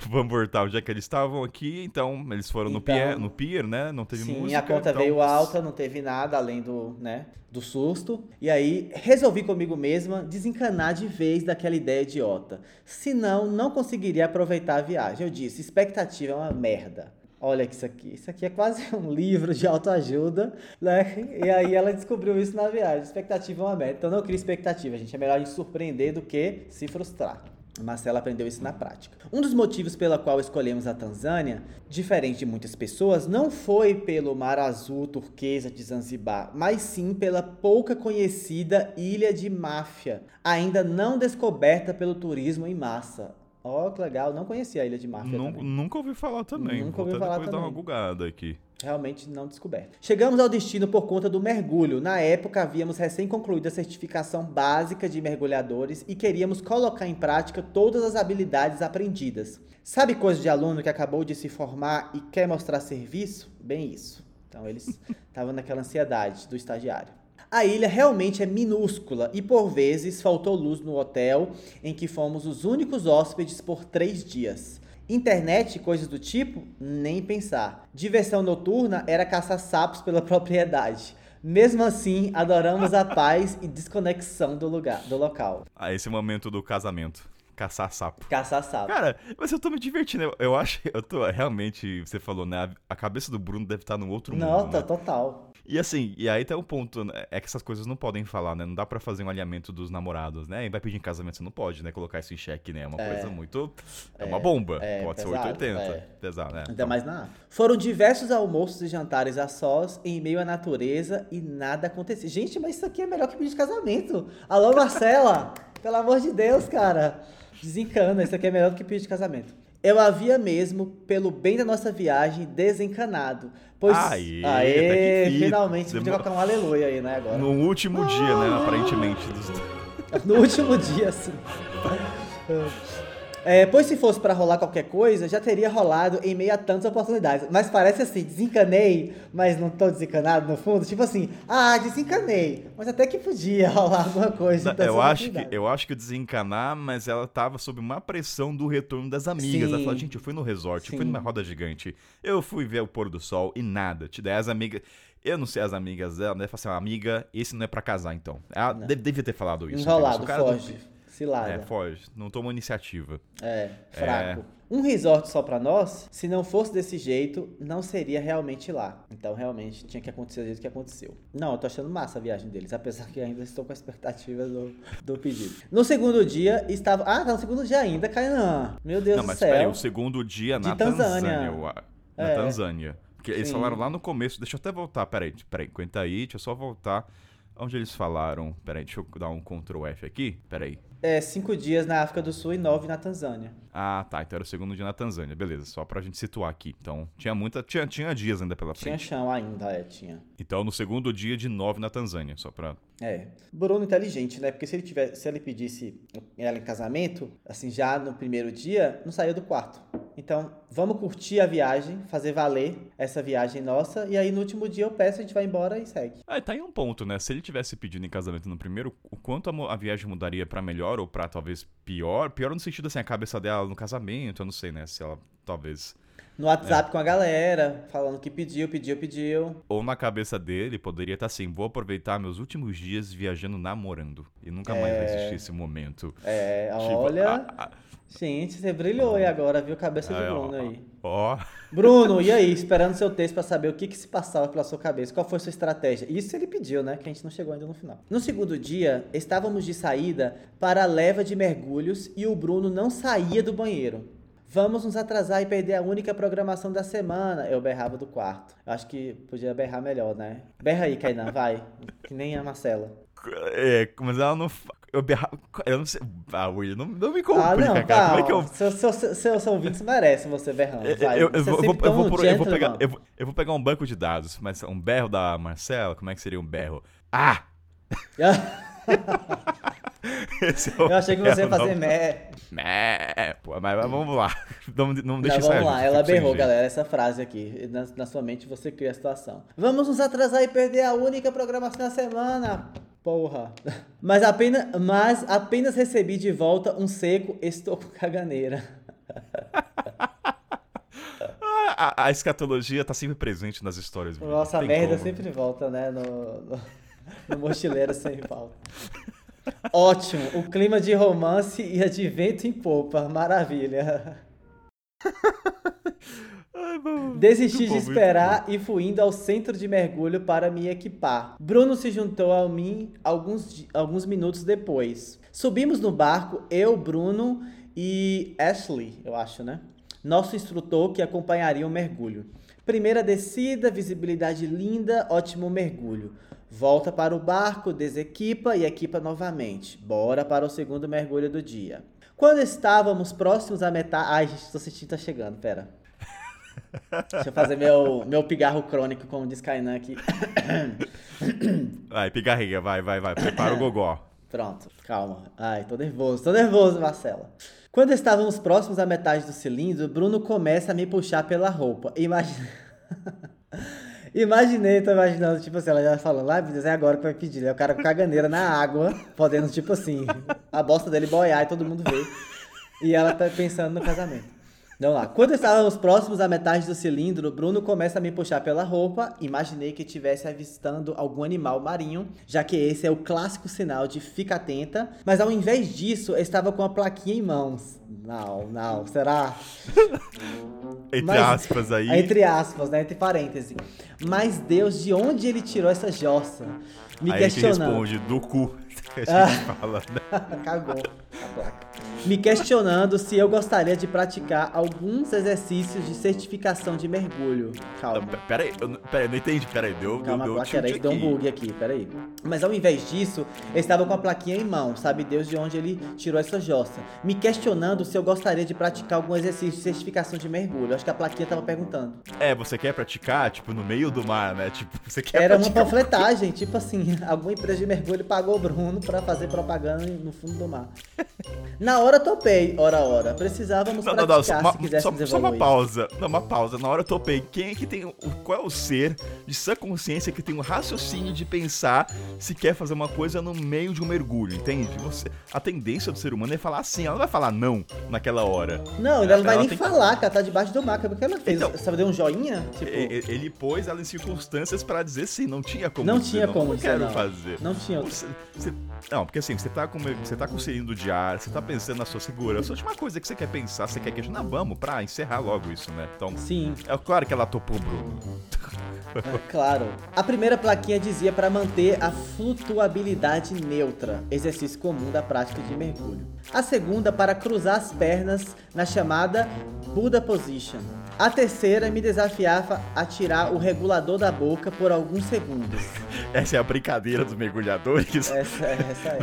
Vamos voltar é que eles estavam aqui. Então, eles foram então, no, pier, no pier, né? Não teve sim, música. Sim, a conta então... veio alta, não teve nada além do, né, do susto. E aí, resolvi comigo mesma desencanar de vez daquela ideia idiota. Senão, não conseguiria aproveitar a viagem. Eu disse, expectativa é uma merda olha isso aqui, isso aqui é quase <laughs> um livro de autoajuda, né? E aí ela descobriu isso na viagem. Expectativa é uma meta. Então não cria expectativa, gente. É melhor a gente surpreender do que se frustrar. Marcela aprendeu isso na prática. Um dos motivos pela qual escolhemos a Tanzânia, diferente de muitas pessoas, não foi pelo mar azul turquesa de Zanzibar, mas sim pela pouca conhecida ilha de Máfia, ainda não descoberta pelo turismo em massa. Ó, oh, que legal, não conhecia a ilha de Máfia. Nunca ouvi falar também. Nunca ouvi falar também. dar uma gugada aqui realmente não descoberto. Chegamos ao destino por conta do mergulho. Na época, havíamos recém concluído a certificação básica de mergulhadores e queríamos colocar em prática todas as habilidades aprendidas. Sabe coisa de aluno que acabou de se formar e quer mostrar serviço? Bem isso. Então eles <laughs> estavam naquela ansiedade do estagiário. A ilha realmente é minúscula e por vezes faltou luz no hotel em que fomos os únicos hóspedes por três dias. Internet e coisas do tipo, nem pensar. Diversão noturna era caçar sapos pela <laughs> propriedade. Mesmo assim, adoramos a paz e desconexão do lugar, do local. Ah, esse momento do casamento. Caçar sapo. Caçar sapo. Cara, mas eu tô me divertindo. Eu, eu acho. Eu tô. Realmente, você falou, né? A, a cabeça do Bruno deve estar no outro mundo. Não, tá né? total. E assim, e aí tem um ponto, né? é que essas coisas não podem falar, né? Não dá para fazer um alinhamento dos namorados, né? E vai pedir em casamento, você não pode, né? Colocar isso em xeque, né? É uma é, coisa muito. É, uma bomba. É, pode pesado, ser 880. É. Pesado, né? Ainda então... mais na Foram diversos almoços e jantares a sós, em meio à natureza, e nada aconteceu. Gente, mas isso aqui é melhor que pedir de casamento. Alô, Marcela! Pelo amor de Deus, cara. Desencana, isso aqui é melhor do que pedir de casamento. Eu havia mesmo, pelo bem da nossa viagem, desencanado. Pois. Aê, aê finalmente você podia colocar um aleluia aí, né? Agora. No último dia, né? Aparentemente. Dos... <laughs> no último dia, sim. <laughs> É, pois se fosse para rolar qualquer coisa, já teria rolado em meio a tantas oportunidades. Mas parece assim, desencanei, mas não tô desencanado no fundo. Tipo assim, ah, desencanei. Mas até que podia <laughs> rolar alguma coisa. Então, eu, acho que, eu acho que desencanar, mas ela tava sob uma pressão do retorno das amigas. Sim. Ela falou, gente, eu fui no resort, Sim. eu fui numa roda gigante, eu fui ver o pôr do sol e nada. Te dei as amigas. Eu não sei as amigas dela, né? Falei assim, amiga, esse não é para casar, então. Ela deve, devia ter falado isso. Enrolado, foge. Do cilada. É, foge. Não toma iniciativa. É, fraco. É... Um resort só para nós, se não fosse desse jeito, não seria realmente lá. Então, realmente, tinha que acontecer do jeito que aconteceu. Não, eu tô achando massa a viagem deles, apesar que ainda estou com a expectativa do, do pedido. No segundo dia, estava... Ah, tá no segundo dia ainda, Kainan. Meu Deus não, do céu. Não, mas peraí, o segundo dia na Tanzânia. Tanzânia na é. Tanzânia. Porque eles Sim. falaram lá no começo, deixa eu até voltar, peraí, peraí, aguenta aí, deixa eu só voltar. Onde eles falaram, peraí, deixa eu dar um Ctrl F aqui, peraí é, cinco dias na África do Sul e nove na Tanzânia. Ah, tá. Então era o segundo dia na Tanzânia. Beleza, só pra gente situar aqui. Então, tinha muita. Tinha, tinha dias ainda pela frente. Tinha chão ainda, é, tinha. Então, no segundo dia de nove na Tanzânia, só pra. É. Bruno inteligente, né? Porque se ele tivesse, se ele pedisse ela em casamento, assim, já no primeiro dia, não saía do quarto. Então, vamos curtir a viagem, fazer valer essa viagem nossa, e aí no último dia eu peço, a gente vai embora e segue. Ah, tá aí um ponto, né? Se ele tivesse pedido em casamento no primeiro, o quanto a, a viagem mudaria para melhor ou para talvez pior? Pior no sentido assim, a cabeça dela no casamento, eu não sei, né? Se ela talvez no WhatsApp é. com a galera, falando que pediu, pediu, pediu. Ou na cabeça dele, poderia estar assim: vou aproveitar meus últimos dias viajando namorando. E nunca é... mais vai existir esse momento. É, <laughs> tipo, olha. A, a... Gente, você brilhou aí agora, viu? Cabeça de Bruno aí. Ó. <laughs> Bruno, e aí? Esperando seu texto para saber o que, que se passava pela sua cabeça. Qual foi sua estratégia? Isso ele pediu, né? Que a gente não chegou ainda no final. No segundo dia, estávamos de saída para a leva de mergulhos e o Bruno não saía do banheiro. Vamos nos atrasar e perder a única programação da semana. Eu berrava do quarto. Eu acho que podia berrar melhor, né? Berra aí, Kainan, vai. Que nem a Marcela. É, mas ela não. Eu berrava. Eu não sei. Ah, William, não, não me complica, ah, não, cara. Como é que eu. Seus seu, seu, seu ouvintes merecem você berrando. Vai. Eu, eu, vou, eu, vou, eu, vou, eu, vou pegar, eu, vou, eu vou pegar um banco de dados, mas um berro da Marcela, como é que seria um berro? Ah! <laughs> <laughs> é eu achei que você ia fazer mé. Mé. Pô, mas, mas vamos lá. <laughs> Não, não deixa Vamos lá, ela berrou, galera, essa frase aqui. Na, na, sua mente você cria a situação. Vamos nos atrasar e perder a única programação da semana. Porra. <laughs> Mas apenas, mas apenas recebi de volta um seco, estou com caganeira. a, a, escatologia tá sempre presente nas histórias. Nossa, a merda como. sempre volta, né? No, no, <laughs> no mochileiro sem volta. Ótimo, o clima de romance e de vento em popa, maravilha. <laughs> Ai, Desisti de esperar e fui indo ao centro de mergulho para me equipar. Bruno se juntou a mim alguns, alguns minutos depois. Subimos no barco, eu, Bruno e Ashley, eu acho, né? Nosso instrutor que acompanharia o mergulho. Primeira descida, visibilidade linda, ótimo mergulho. Volta para o barco, desequipa e equipa novamente. Bora para o segundo mergulho do dia. Quando estávamos próximos à metade. Ai, gente, tô sentindo que tá chegando, pera. Deixa eu fazer meu, meu pigarro crônico, como diz Kainan aqui. Vai, pigarrinha, vai, vai, vai. Prepara o gogó. Pronto, calma. Ai, tô nervoso, tô nervoso, Marcela. Quando estávamos próximos à metade do cilindro, Bruno começa a me puxar pela roupa. Imagina. <laughs> Imaginei, tô imaginando, tipo assim, ela já falando, lá, ah, é agora que vai pedir. É o cara com caganeira na água, <laughs> podendo, tipo assim, a bosta dele boiar e todo mundo vê. E ela tá pensando no casamento. Vamos lá. Quando estávamos próximos à metade do cilindro, Bruno começa a me puxar pela roupa. Imaginei que estivesse avistando algum animal marinho, já que esse é o clássico sinal de fica atenta. Mas ao invés disso, estava com a plaquinha em mãos. Não, não, será? entre Mas, aspas aí. Entre aspas, né? Entre parênteses. Mas Deus, de onde ele tirou essa jossa? Me aí questionando. responde, do cu. Que <laughs> a gente fala, né? <laughs> Cagou a placa me questionando se eu gostaria de praticar alguns exercícios de certificação de mergulho. Calma. Peraí, peraí, não entendi. Peraí, deu, Calma, deu, deu, peraí, deu um bug aqui, peraí. Mas ao invés disso, eu estava com a plaquinha em mão, sabe Deus de onde ele tirou essa jossa. Me questionando se eu gostaria de praticar algum exercício de certificação de mergulho. Acho que a plaquinha tava perguntando. É, você quer praticar, tipo, no meio do mar, né? Tipo, <laughs> você quer Era uma panfletagem, tipo assim, <laughs> alguma empresa de mergulho pagou o Bruno para fazer propaganda no fundo do mar. Na hora topei, ora ora. Precisávamos não, praticar não, não, se quiséssemos só, só uma pausa. Não, uma pausa. Na hora topei. Quem é que tem. O, qual é o ser de sã consciência que tem o um raciocínio de pensar se quer fazer uma coisa no meio de um mergulho, entende? Você, a tendência do ser humano é falar assim, ela não vai falar não naquela hora. Não, ela não vai ela nem falar, que ela tá debaixo do mar. O que ela fez? Então, Você deu um joinha? Tipo... Ele pôs ela em circunstâncias para dizer sim, não tinha como Não dizer, tinha não, como não quero não. fazer. Não tinha. Você, você, não, porque assim, você tá com, você tá com o de ar, você tá pensando na sua segurança. A última coisa que você quer pensar, você quer questionar, vamos, pra encerrar logo isso, né? Então, Sim. É claro que ela topou o Bruno. É, claro. A primeira plaquinha dizia para manter a flutuabilidade neutra, exercício comum da prática de mergulho. A segunda para cruzar as pernas na chamada Buddha Position. A terceira me desafiava a tirar o regulador da boca por alguns segundos. Essa é a brincadeira dos mergulhadores? Essa, essa é.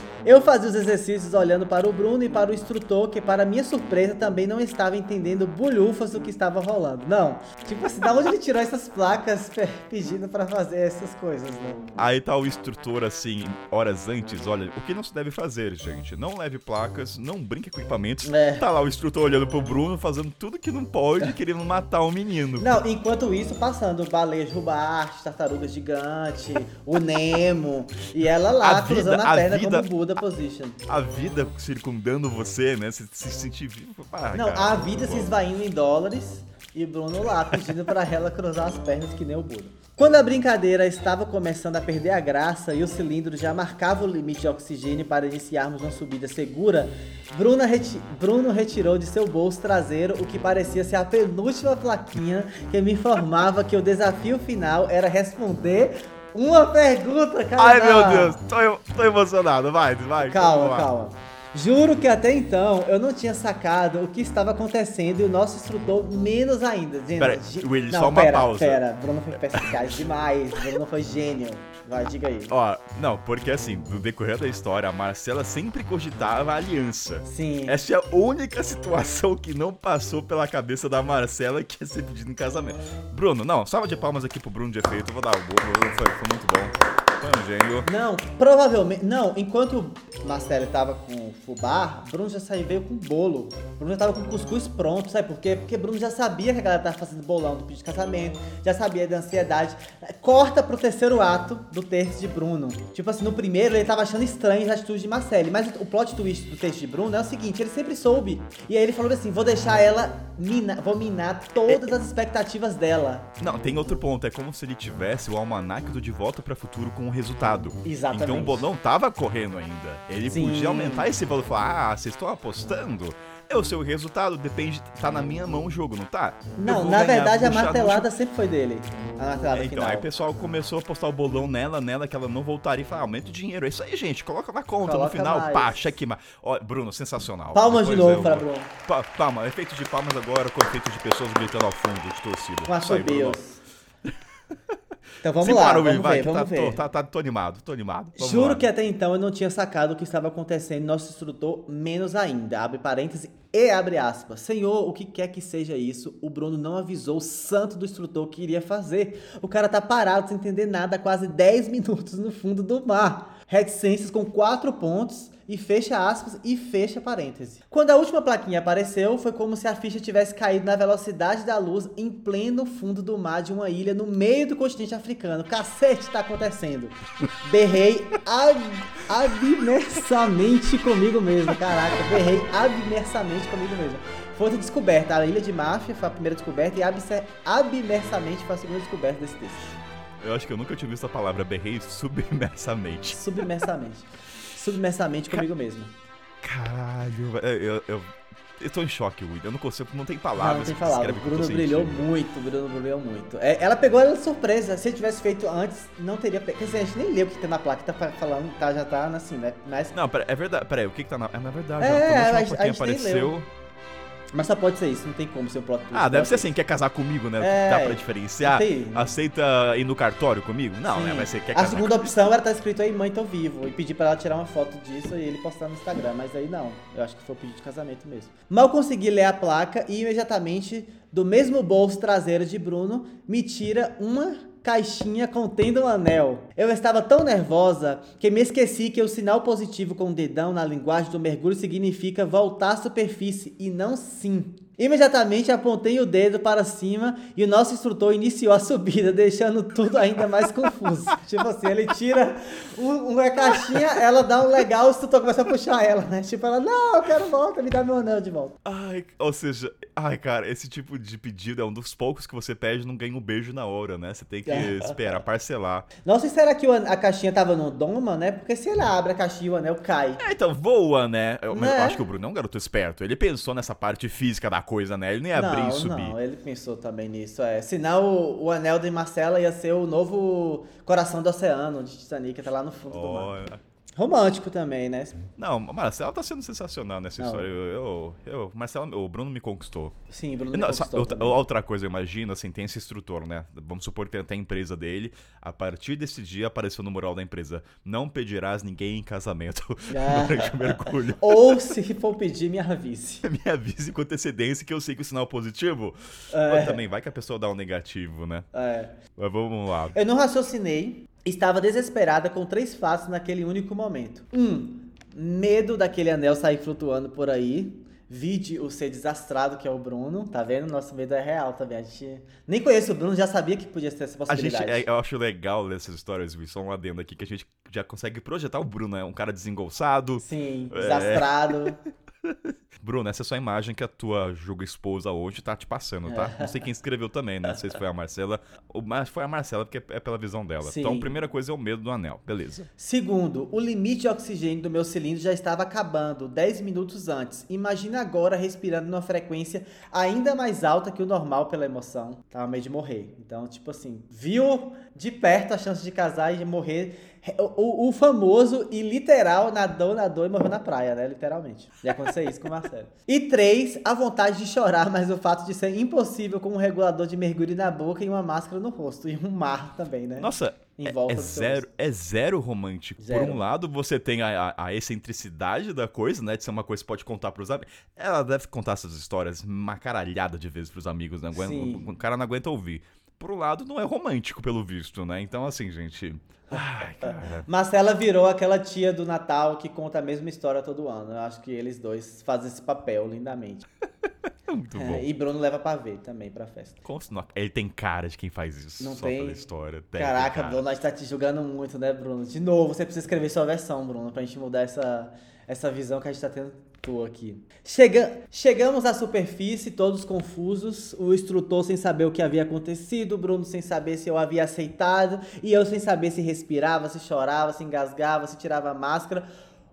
<laughs> Eu fazia os exercícios olhando para o Bruno e para o instrutor, que para minha surpresa também não estava entendendo bulhufas do que estava rolando. Não, tipo assim, da onde ele tirou essas placas <laughs> pedindo para fazer essas coisas, né? Aí tá o instrutor assim, horas antes, olha, o que não se deve fazer, gente? Não leve placas, não brinque com equipamentos. É. Tá lá o instrutor olhando pro Bruno, fazendo tudo que não pode, querendo matar o menino. Não, enquanto isso, passando baleias rubarte, tartarugas gigante, o Nemo, e ela lá a cruzando vida, a perna a vida, como Buda position. A vida circundando você, né? Você se sentir vivo. Ah, não, cara, a vida se esvaindo em dólares e Bruno lá pedindo para ela cruzar as pernas que nem o Buda. Quando a brincadeira estava começando a perder a graça e o cilindro já marcava o limite de oxigênio para iniciarmos uma subida segura, reti Bruno retirou de seu bolso traseiro o que parecia ser a penúltima plaquinha que me informava que o desafio final era responder uma pergunta, cara. Ai, meu Deus, tô, tô emocionado. Vai, vai. Calma, calma. Juro que até então eu não tinha sacado o que estava acontecendo e o nosso instrutor menos ainda. Dizendo, pera, Willy, não, só uma pera, pausa. Pera, Bruno foi perspicaz demais, Bruno foi gênio. Vai, diga aí. Ó, não, porque assim, no decorrer da história, a Marcela sempre cogitava a aliança. Sim. Essa é a única situação que não passou pela cabeça da Marcela que ia ser pedido em casamento. Bruno, não, salva de palmas aqui pro Bruno de efeito. Vou dar o Bruno, foi, foi muito bom. Não, provavelmente. Não, enquanto Marcelo tava com o fubá, Bruno já saiu veio com bolo. Bruno já tava com cuscuz pronto, sabe por quê? Porque Bruno já sabia que a galera tava fazendo bolão do pedido de casamento, já sabia da ansiedade. Corta pro terceiro ato do texto de Bruno. Tipo assim, no primeiro ele tava achando estranho as atitudes de Marcelo, mas o plot twist do texto de Bruno é o seguinte: ele sempre soube. E aí ele falou assim: vou deixar ela minar, vou minar todas as expectativas dela. Não, tem outro ponto. É como se ele tivesse o almanac do De Volta para o Futuro com o resultado. Exatamente. Então o bolão tava correndo ainda. Ele Sim. podia aumentar esse valor e falar: ah, vocês estão apostando? Eu sei o resultado, depende, tá na minha mão o jogo, não tá? Não, na verdade a martelada sempre foi dele. A martelada é, então, final. aí o pessoal começou a postar o bolão nela, nela, que ela não voltaria e falar, aumenta o dinheiro. É isso aí, gente, coloca na conta coloca no final, mais. pá, cheque. Ó, Bruno, sensacional. Palmas Depois de novo para Bruno. Pa, palma, efeito de palmas agora com efeito de pessoas gritando ao fundo de torcida. Com a <laughs> Então vamos lá, vamos vai, ver, vamos tá, ver. Tô, tá, tá, tô animado, tô animado. Vamos Juro lá. que até então eu não tinha sacado o que estava acontecendo. Nosso instrutor, menos ainda. Abre parênteses e abre aspas. Senhor, o que quer que seja isso, o Bruno não avisou o santo do instrutor que iria fazer. O cara tá parado sem entender nada há quase 10 minutos no fundo do mar. Reticências com 4 pontos e fecha aspas e fecha parêntese. Quando a última plaquinha apareceu, foi como se a ficha tivesse caído na velocidade da luz em pleno fundo do mar de uma ilha no meio do continente africano. Cacete, tá acontecendo. Berrei ab abmersamente comigo mesmo. Caraca, berrei abmersamente comigo mesmo. Foi outra descoberta. A ilha de Máfia foi a primeira descoberta e abmersamente foi a segunda descoberta desse texto. Eu acho que eu nunca tinha visto a palavra berrei submersamente. Submersamente submersamente comigo Ca... mesmo. Caralho, eu, eu, eu tô em choque, Will. Eu não consigo, não tem palavras. Não, tem palavras. O Bruno brilhou muito, o Bruno brilhou muito. É, ela pegou ela de surpresa. Se eu tivesse feito antes, não teria. Quer dizer, a gente nem leu o que tem na placa, tá falando, tá, já tá assim, né? Mas... Não, pera, é verdade. Peraí, o que que tá na. É na verdade, é, a, a, a gente apareceu. Mas só pode ser isso, não tem como ser um plot twist. Ah, deve ser assim, quer casar comigo, né? É, Dá pra diferenciar. Tem... Aceita ir no cartório comigo? Não, né? Sim. né? Mas você quer casar A segunda opção era estar tá escrito aí, mãe, tô vivo. E pedir pra ela tirar uma foto disso e ele postar no Instagram. Mas aí não. Eu acho que foi o pedido de casamento mesmo. Mal consegui ler a placa e imediatamente, do mesmo bolso traseiro de Bruno, me tira uma caixinha contendo um anel. Eu estava tão nervosa que me esqueci que o sinal positivo com o dedão na linguagem do mergulho significa voltar à superfície e não sim. Imediatamente apontei o dedo para cima e o nosso instrutor iniciou a subida, deixando tudo ainda mais confuso. <laughs> tipo assim, ele tira uma caixinha, ela dá um legal, o instrutor começa a puxar ela, né? Tipo, ela, não, eu quero volta, me dá meu anel de volta. Ai, ou seja, ai, cara, esse tipo de pedido é um dos poucos que você pede e não ganha um beijo na hora, né? Você tem que esperar, parcelar. Nossa, e será que a caixinha tava no doma, né? Porque se ele abre a caixinha o anel cai. É, então voa, né? Eu, né? eu acho que o Bruno é um garoto esperto. Ele pensou nessa parte física da coisa, né? Ele nem ia abrir não, e subir. Não, ele pensou também nisso, é. Senão o, o anel de Marcela ia ser o novo coração do oceano de Titanic, tá lá no fundo oh, do mar. Romântico também, né? Não, Marcela tá sendo sensacional nessa não. história. Eu, eu, eu, Marcela, o Bruno me conquistou. Sim, o Bruno me não, conquistou. Outra, outra coisa, eu imagino, assim, tem esse instrutor, né? Vamos supor que tem até a empresa dele. A partir desse dia apareceu no mural da empresa: Não pedirás ninguém em casamento ah. durante o mergulho. Ou se for pedir, me avise. <laughs> me avise com antecedência que eu sei que o sinal positivo. É. Mas também vai que a pessoa dá um negativo, né? É. Mas vamos lá. Eu não raciocinei estava desesperada com três fatos naquele único momento. Um, medo daquele anel sair flutuando por aí. Vide o ser desastrado que é o Bruno, tá vendo? Nosso medo é real, tá vendo? A gente nem conhece o Bruno, já sabia que podia ter essa possibilidade. A gente, é, eu acho legal nessas histórias, só um adendo aqui, que a gente já consegue projetar o Bruno, né? Um cara desengolçado. Sim, é. desastrado. É... <laughs> Bruno, essa é só a imagem que a tua julga esposa hoje tá te passando, tá? Não sei quem escreveu também, né? Não sei se foi a Marcela. Mas foi a Marcela, porque é pela visão dela. Sim. Então, primeira coisa é o medo do anel. Beleza. Segundo, o limite de oxigênio do meu cilindro já estava acabando 10 minutos antes. Imagina agora respirando numa frequência ainda mais alta que o normal pela emoção. Tava meio de morrer. Então, tipo assim, viu de perto a chance de casar e de morrer o, o, famoso e literal nadou, nadou e morreu na praia, né? Literalmente. E aconteceu isso com o Marcelo. <laughs> E três, a vontade de chorar, mas o fato de ser impossível com um regulador de mergulho na boca e uma máscara no rosto. E um mar também, né? Nossa, é, é zero, é zero romântico. Zero. Por um lado, você tem a, a, a, excentricidade da coisa, né? De ser uma coisa que você pode contar pros amigos. Ela deve contar essas histórias uma caralhada de vezes pros amigos, né? O cara não aguenta ouvir. Um lado, não é romântico, pelo visto, né? Então, assim, gente. Ai, cara. Marcela virou aquela tia do Natal que conta a mesma história todo ano. Eu acho que eles dois fazem esse papel lindamente. <laughs> Muito bom. É, e Bruno leva pra ver também pra festa. Ele tem cara de quem faz isso. Não só tem. Pela história. Tem, Caraca, Bruno, nós tá te julgando muito, né, Bruno? De novo, você precisa escrever sua versão, Bruno, pra gente mudar essa, essa visão que a gente tá tendo aqui. Chega, chegamos à superfície, todos confusos, o instrutor sem saber o que havia acontecido, o Bruno sem saber se eu havia aceitado, e eu sem saber se respirava, se chorava, se engasgava, se tirava a máscara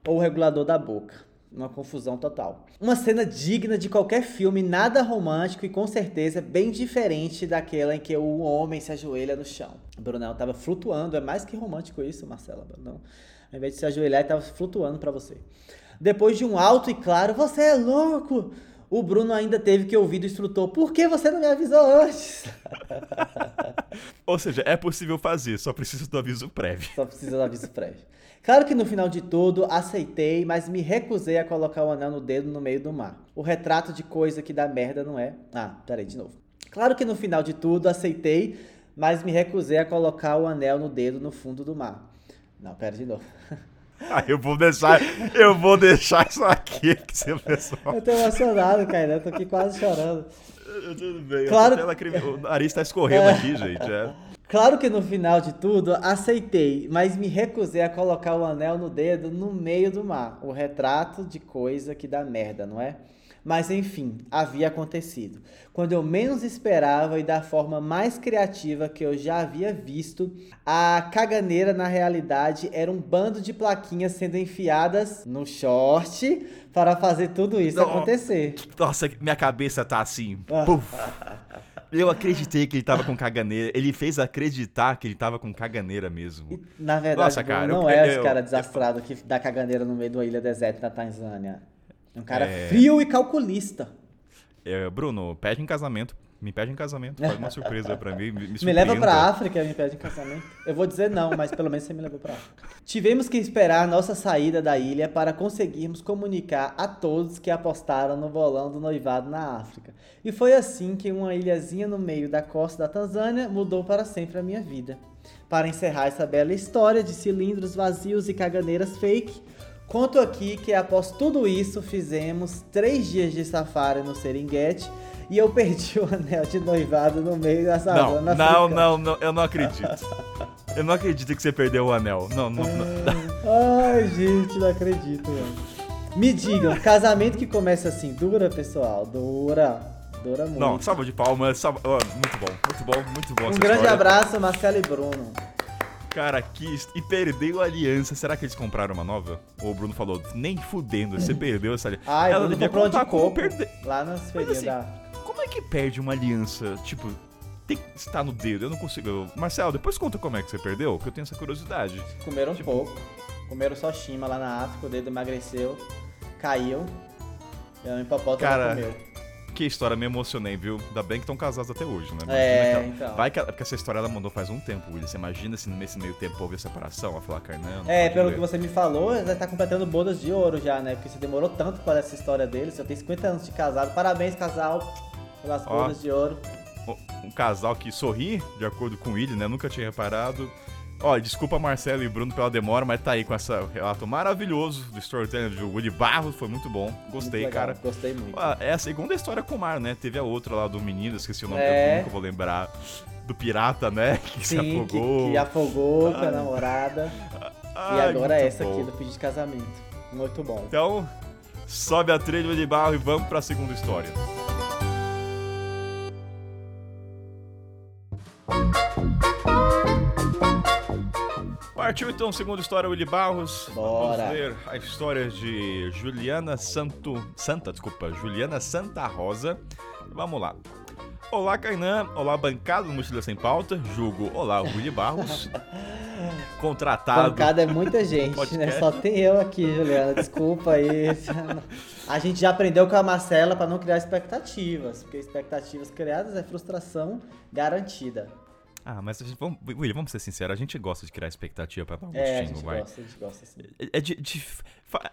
ou o regulador da boca. uma confusão total. Uma cena digna de qualquer filme, nada romântico e com certeza bem diferente daquela em que o homem se ajoelha no chão. O Brunão tava flutuando, é mais que romântico isso, Marcela. Brunão. Ao invés de se ajoelhar, ele tava flutuando para você. Depois de um alto e claro, você é louco! O Bruno ainda teve que ouvir do instrutor, por que você não me avisou antes? <laughs> Ou seja, é possível fazer, só precisa do aviso prévio. Só precisa do aviso prévio. Claro que no final de tudo, aceitei, mas me recusei a colocar o anel no dedo no meio do mar. O retrato de coisa que dá merda, não é? Ah, peraí, de novo. Claro que no final de tudo, aceitei, mas me recusei a colocar o anel no dedo no fundo do mar. Não, pera de novo. <laughs> Ah, eu vou deixar, eu vou deixar isso aqui, que você pessoal. Eu tô emocionado, cara, eu tô aqui quase chorando. Tudo bem, Claro- tela o nariz tá escorrendo aqui, gente. É. Claro que no final de tudo, aceitei, mas me recusei a colocar o anel no dedo no meio do mar. O retrato de coisa que dá merda, não é? Mas enfim, havia acontecido. Quando eu menos esperava e da forma mais criativa que eu já havia visto, a caganeira na realidade era um bando de plaquinhas sendo enfiadas no short para fazer tudo isso Não. acontecer. Nossa, minha cabeça tá assim. Ah. Puf. Eu acreditei que ele tava com caganeira. Ele fez acreditar que ele tava com caganeira mesmo. Na verdade, Nossa, cara, não eu- é esse eu- cara desastrado que dá caganeira no meio de uma ilha deserta na Tanzânia. É um cara É. frio e calculista. É, Bruno, pede em casamento. Me pede em casamento. Faz uma surpresa pra mim. Me, me <laughs> leva pra África e me pede em casamento. Eu vou dizer não, mas pelo menos você me levou pra África. Tivemos que esperar a nossa saída da ilha para conseguirmos comunicar a todos que apostaram no bolão do noivado na África. E foi assim que uma ilhazinha no meio da costa da Tanzânia mudou para sempre a minha vida. Para encerrar essa bela história de cilindros vazios e caganeiras fake, conto aqui que após tudo isso fizemos três dias de safari no Serengeti e eu <laughs> perdi o anel de noivado no meio da Não, savana não, africana. não, não, eu não acredito. Eu não acredito que você perdeu o anel. Não, não, não. Ai, gente, não acredito, mano. Me digam, casamento que começa assim, dura, pessoal? Dura. Dura muito. Não, salva de palmas. Salva... muito bom, muito bom, muito bom. um grande história. abraço, Marcelo e Bruno. Cara, quis e perdeu a aliança. Será que eles compraram uma nova? Ou o Bruno falou, nem fudendo, você <laughs> perdeu essa aliança. Ai, Ela devia comprou um de como perder. lá nas feirinhas assim, da... Como é que perde uma aliança? Tipo, tem que estar no dedo. Eu não consigo. eu- Marcelo, depois conta como é que você perdeu, que eu tenho essa curiosidade. Comeram um Tipo- pouco. Comeram só chima lá na África, o dedo emagreceu, caiu. E o hipopótamo Cara, comeu. Que história, me emocionei, viu? Ainda bem que estão casados até hoje, né? Imagina É, ela- então. Vai que ela... Porque essa história ela mandou faz um tempo, William. Você imagina se nesse meio tempo houve a separação? Ela falar, cara, não, não É, pelo ver." que você me falou, já tá completando bodas de ouro já, né? Porque você demorou tanto para essa história deles. Eu tenho 50 anos de casado. Parabéns, casal, pelas Ó. bodas de ouro. Um casal que sorri, de acordo com o William, né? Nunca tinha reparado. Ó, desculpa Marcelo e Bruno pela demora, mas tá aí com esse relato maravilhoso do storytelling de Willy Barros, foi muito bom. Gostei, Muito legal, cara. Gostei muito. Ah, é a segunda história com o mar, né? Teve a outra lá do menino, esqueci o nome É. dele, nunca vou lembrar. Do pirata, né? <laughs> Que se Sim, que, afogou. que afogou com a namorada. e Ai, agora essa bom. aqui do pedido de casamento. Muito bom. Então, sobe a trilha Willy Barro e vamos pra segunda história. Partiu então segunda história Willy Barros. Bora. Vamos ver a história de Juliana Santo, Santa, desculpa, Juliana Santa Rosa. Vamos lá. Olá, Kainan. Olá, bancada do Mochila Sem Pauta. Julgo. Olá, Willy Barros. <laughs> Contratado. Bancada é muita <laughs> gente, né? Só tem eu aqui, Juliana. Desculpa aí. <laughs> A gente já aprendeu com a Marcela pra não criar expectativas. Porque expectativas criadas é frustração garantida. Ah, mas a gente, vamos, William, vamos ser sinceros, a gente gosta de criar expectativa pra dar um É, a gente vai. gosta, a gente gosta sim. É- É de, de-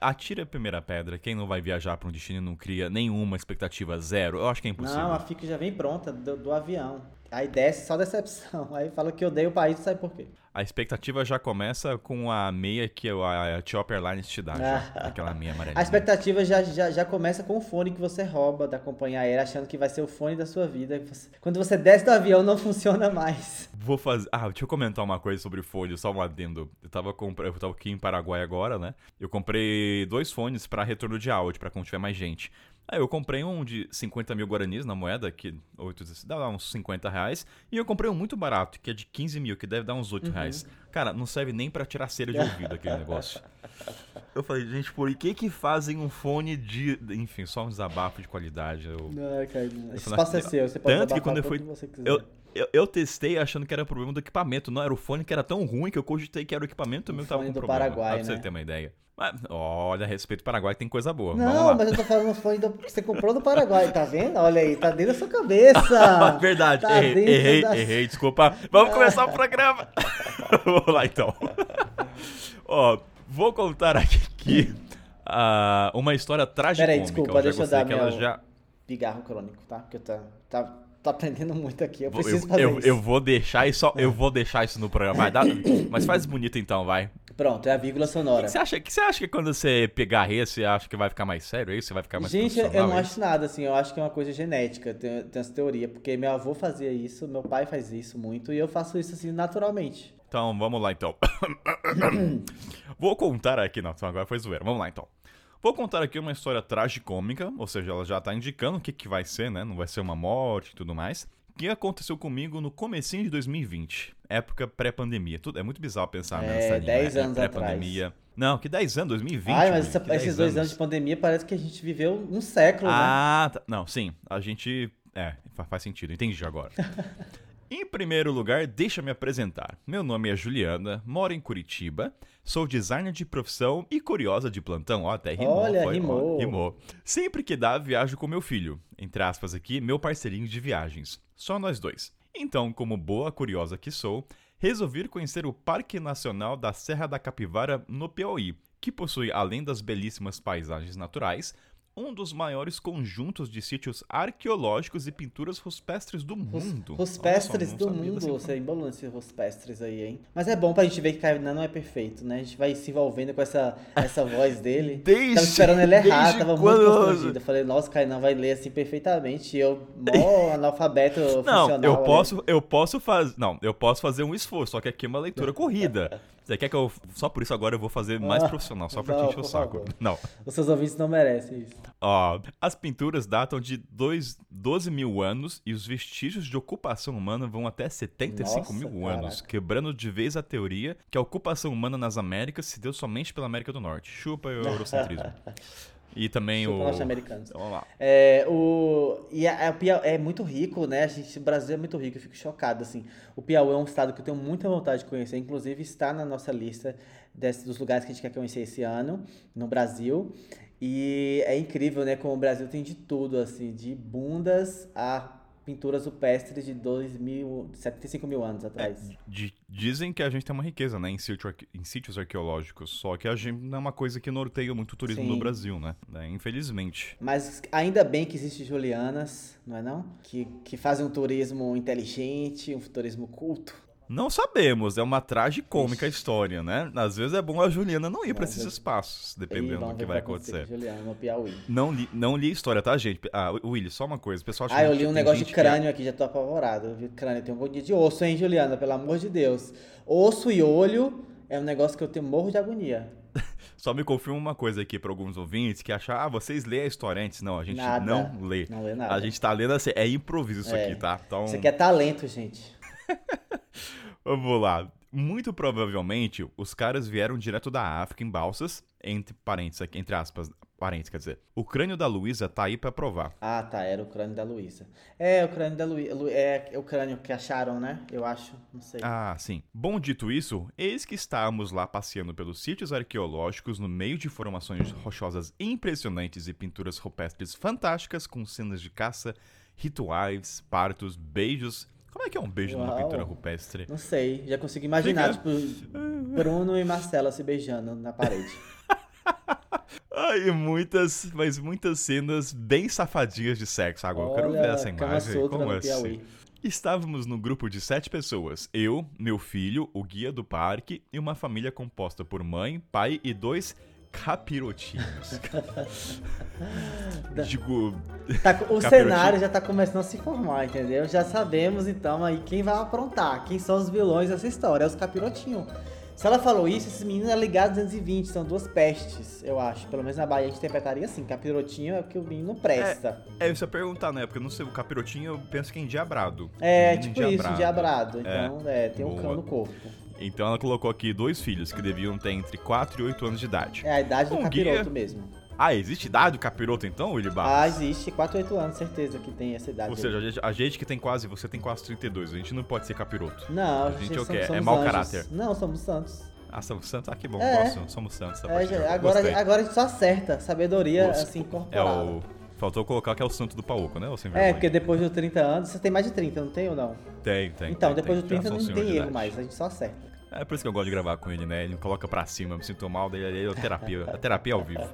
atira a primeira pedra. Quem não vai viajar pra um destino e não cria nenhuma expectativa zero, eu acho que é impossível. Não, a FIC já vem pronta do, do avião. Aí desce só decepção. <laughs> Aí fala que odeia o país, sabe por quê? A expectativa já começa com a meia que a Ethiopian Airlines te dá, já. <laughs> Aquela meia amarelinha. A expectativa já, já, já começa com o fone que você rouba da companhia aérea, achando que vai ser o fone da sua vida. Quando você desce do avião, não funciona mais. <laughs> Vou fazer. Ah, deixa eu comentar uma coisa sobre fone, só um adendo. Eu tava, compra... eu tava aqui em Paraguai agora, né? Eu comprei dois fones pra retorno de áudio, pra quando tiver mais gente. Aí eu comprei um de 50 mil guaranis na moeda, que 8, dá uns 50 reais. E eu comprei um muito barato, que é de 15 mil, que deve dar uns 8 uhum. reais. Cara, não serve nem para tirar cera de ouvido aquele <laughs> negócio. Eu falei, gente, por que que fazem um fone de. Enfim, só um desabafo de qualidade. Eu... Não, cara, esse espaço é seu, você pode Tanto que quando eu fui. Eu, eu, eu, testei achando que era problema do equipamento, não era o fone que era tão ruim que eu cogitei que era o equipamento o meu tava com do problema. Paraguai, pra né? você ter uma ideia. Mas, olha, respeito Paraguai tem coisa boa. Não, mas eu tô falando fone do, que você comprou do Paraguai, tá vendo? Olha aí, tá dentro da sua cabeça. <laughs> Verdade, tá errei, errei, da... errei, desculpa. Vamos começar o programa. <laughs> Vamos lá então. <laughs> Ó, vou contar aqui uh, uma história trágica. Peraí, desculpa, deixa eu dar meu já... pigarro crônico, tá? Porque tá, tá tô aprendendo muito aqui. Eu preciso eu, fazer eu, isso. Eu vou deixar isso, <laughs> eu vou deixar isso no programa. Vai, dá, mas faz bonito então, vai. Pronto, é a vírgula sonora. O que você acha, que você acha que quando você pegar esse, você acha que vai ficar mais sério? Você vai ficar mais Gente, eu não acho nada assim. Eu acho que é uma coisa genética. Tem, tem essa teoria, porque meu avô fazia isso, meu pai faz isso muito e eu faço isso assim naturalmente. Então, vamos lá então. <coughs> Vou contar aqui, não, então agora foi zoeira. Vamos lá então. Vou contar aqui uma história tragicômica, ou seja, ela já tá indicando o que, que vai ser, né? Não vai ser uma morte e tudo mais. Que aconteceu comigo no comecinho de 2020, época pré-pandemia. Tudo É muito bizarro pensar é, nessa linha. 10 né? anos pré-pandemia. atrás. Não, que 10 anos, 2020. Ai, mas essa, esses dois anos. anos de pandemia parece que a gente viveu um século, ah, né? Tá. Não, sim. A gente. É, faz sentido. Entendi agora. <laughs> Em primeiro lugar, deixa me apresentar. Meu nome é Juliana, moro em Curitiba, sou designer de profissão e curiosa de plantão. Ó, até rimou. Olha, foi, rimou. Ó, rimou. Sempre que dá, viajo com meu filho. Entre aspas aqui, meu parceirinho de viagens. Só nós dois. Então, como boa curiosa que sou, resolvi conhecer o Parque Nacional da Serra da Capivara, no Piauí, que possui, além das belíssimas paisagens naturais, um dos maiores conjuntos de sítios arqueológicos e pinturas rupestres do mundo. Rupestres do mundo, você embolou esses rupestres aí, hein? Mas é bom pra gente ver que Kainan não é perfeito, né? A gente vai se envolvendo com essa, essa voz dele. <laughs> Desde, tava esperando ele errar, tava quando... muito constrangido. Eu falei, nossa, Kainan vai ler assim perfeitamente. E eu, mó <laughs> analfabeto não, funcional. eu posso, eu posso fazer. Não, eu posso fazer um esforço, só que aqui é uma leitura corrida. <laughs> Você quer que eu. Só por isso agora eu vou fazer mais ah, profissional, só pra não, te encher o saco. Favor. <laughs> Não. Os seus ouvintes não merecem isso. Ó, as pinturas datam de dois, 12 mil anos e os vestígios de ocupação humana vão até 75 Nossa, mil caraca. anos, quebrando de vez a teoria que a ocupação humana nas Américas se deu somente pela América do Norte. Chupa o <laughs> eurocentrismo. E também o. norte-americanos. Vamos lá. É, o... E a, a Piauí é muito rico, né? A gente, o Brasil é muito rico, eu fico chocado, assim. O Piauí é um estado que eu tenho muita vontade de conhecer, inclusive está na nossa lista desse, dos lugares que a gente quer conhecer esse ano, no Brasil. E é incrível, né? Como o Brasil tem de tudo, assim, de bundas a pinturas rupestres de 2 mil, 75 mil anos atrás. É, dizem que a gente tem uma riqueza, né, em, sítio, em sítios arqueológicos, só que a gente não é uma coisa que norteia muito o turismo Sim. no Brasil, né? É, infelizmente. Mas ainda bem que existem Julianas, não é não? Que, que fazem um turismo inteligente, um turismo culto. Não sabemos, é uma tragicômica história, né? Às vezes é bom a Juliana não ir para esses espaços, dependendo do que vai acontecer. Juliana, Piauí. Não li, não li a história, tá, gente? Ah, Willy, só uma coisa, o pessoal Ah, eu li um negócio de crânio que... aqui, já tô apavorado. Eu vi crânio, tem um monte de osso, hein, Juliana? Pelo amor de Deus. Osso e olho é um negócio que eu tenho morro de agonia. <laughs> Só me confirma uma coisa aqui para alguns ouvintes que acham, ah, vocês lêem a história antes. Não, a gente nada, não lê. Não lê nada. A gente tá lendo assim, é improviso isso é. aqui, tá? Então... Isso aqui é talento, gente. <laughs> Vamos lá. Muito provavelmente, os caras vieram direto da África em balsas, entre parênteses, entre aspas, parênteses, quer dizer. O crânio da Luísa tá aí para provar. Ah, tá, era o crânio da Luísa. É, o crânio da Luísa, é, é o crânio que acharam, né? Eu acho, não sei. Ah, sim. Bom, dito isso, eis que estávamos lá passeando pelos sítios arqueológicos no meio de formações rochosas impressionantes e pinturas rupestres fantásticas com cenas de caça, rituais, partos, beijos como é que é um beijo Uau. numa pintura rupestre? Não sei, já consigo imaginar, Fica... tipo, Bruno e Marcela se beijando na parede. <laughs> Ai, muitas, mas muitas cenas bem safadinhas de sexo. Agora Olha, eu quero ver essa imagem. Como assim? Estávamos no grupo de sete pessoas. Eu, meu filho, o guia do parque e uma família composta por mãe, pai e dois capirotinhos. <laughs> Digo. Tá, o cenário já tá começando a se formar, entendeu? Já sabemos então aí quem vai aprontar, quem são os vilões dessa história, é os capirotinhos. Se ela falou isso, esses meninos é ligado 220, são duas pestes, eu acho. Pelo menos na Bahia a gente interpretaria assim, capirotinho é porque o menino presta. É, isso eu ia perguntar, né? Porque eu não sei, o capirotinho eu penso que é endiabrado. É, tipo isso, endiabrado. Então, é, é tem um cão no corpo. Então ela colocou aqui dois filhos que deviam ter entre 4 e 8 anos de idade. É a idade do um capiroto guia... mesmo. Ah, existe idade do capiroto então, Willy Barros? Ah, existe. 4 8 anos, certeza que tem essa idade. Ou seja, a gente, a gente, que tem quase, você tem quase 32, a gente não pode ser capiroto. Não, a gente, é o quê? É mau anjos. caráter. Não, somos santos. Ah, somos santos? Ah, que bom, é. Gosto, somos santos. É, agora, agora a gente só acerta, sabedoria Gosto. assim incorporada. É o... Faltou colocar que é o santo do Pauco, né? É, porque depois dos 30 anos, você tem mais de 30, não tem ou não? Tem, tem. Então, tem, depois dos 30 não tem erro mais, a gente só acerta. É por isso que eu gosto de gravar com ele, né? Ele me coloca pra cima, eu me sinto mal, daí ele é terapia, a terapia ao vivo.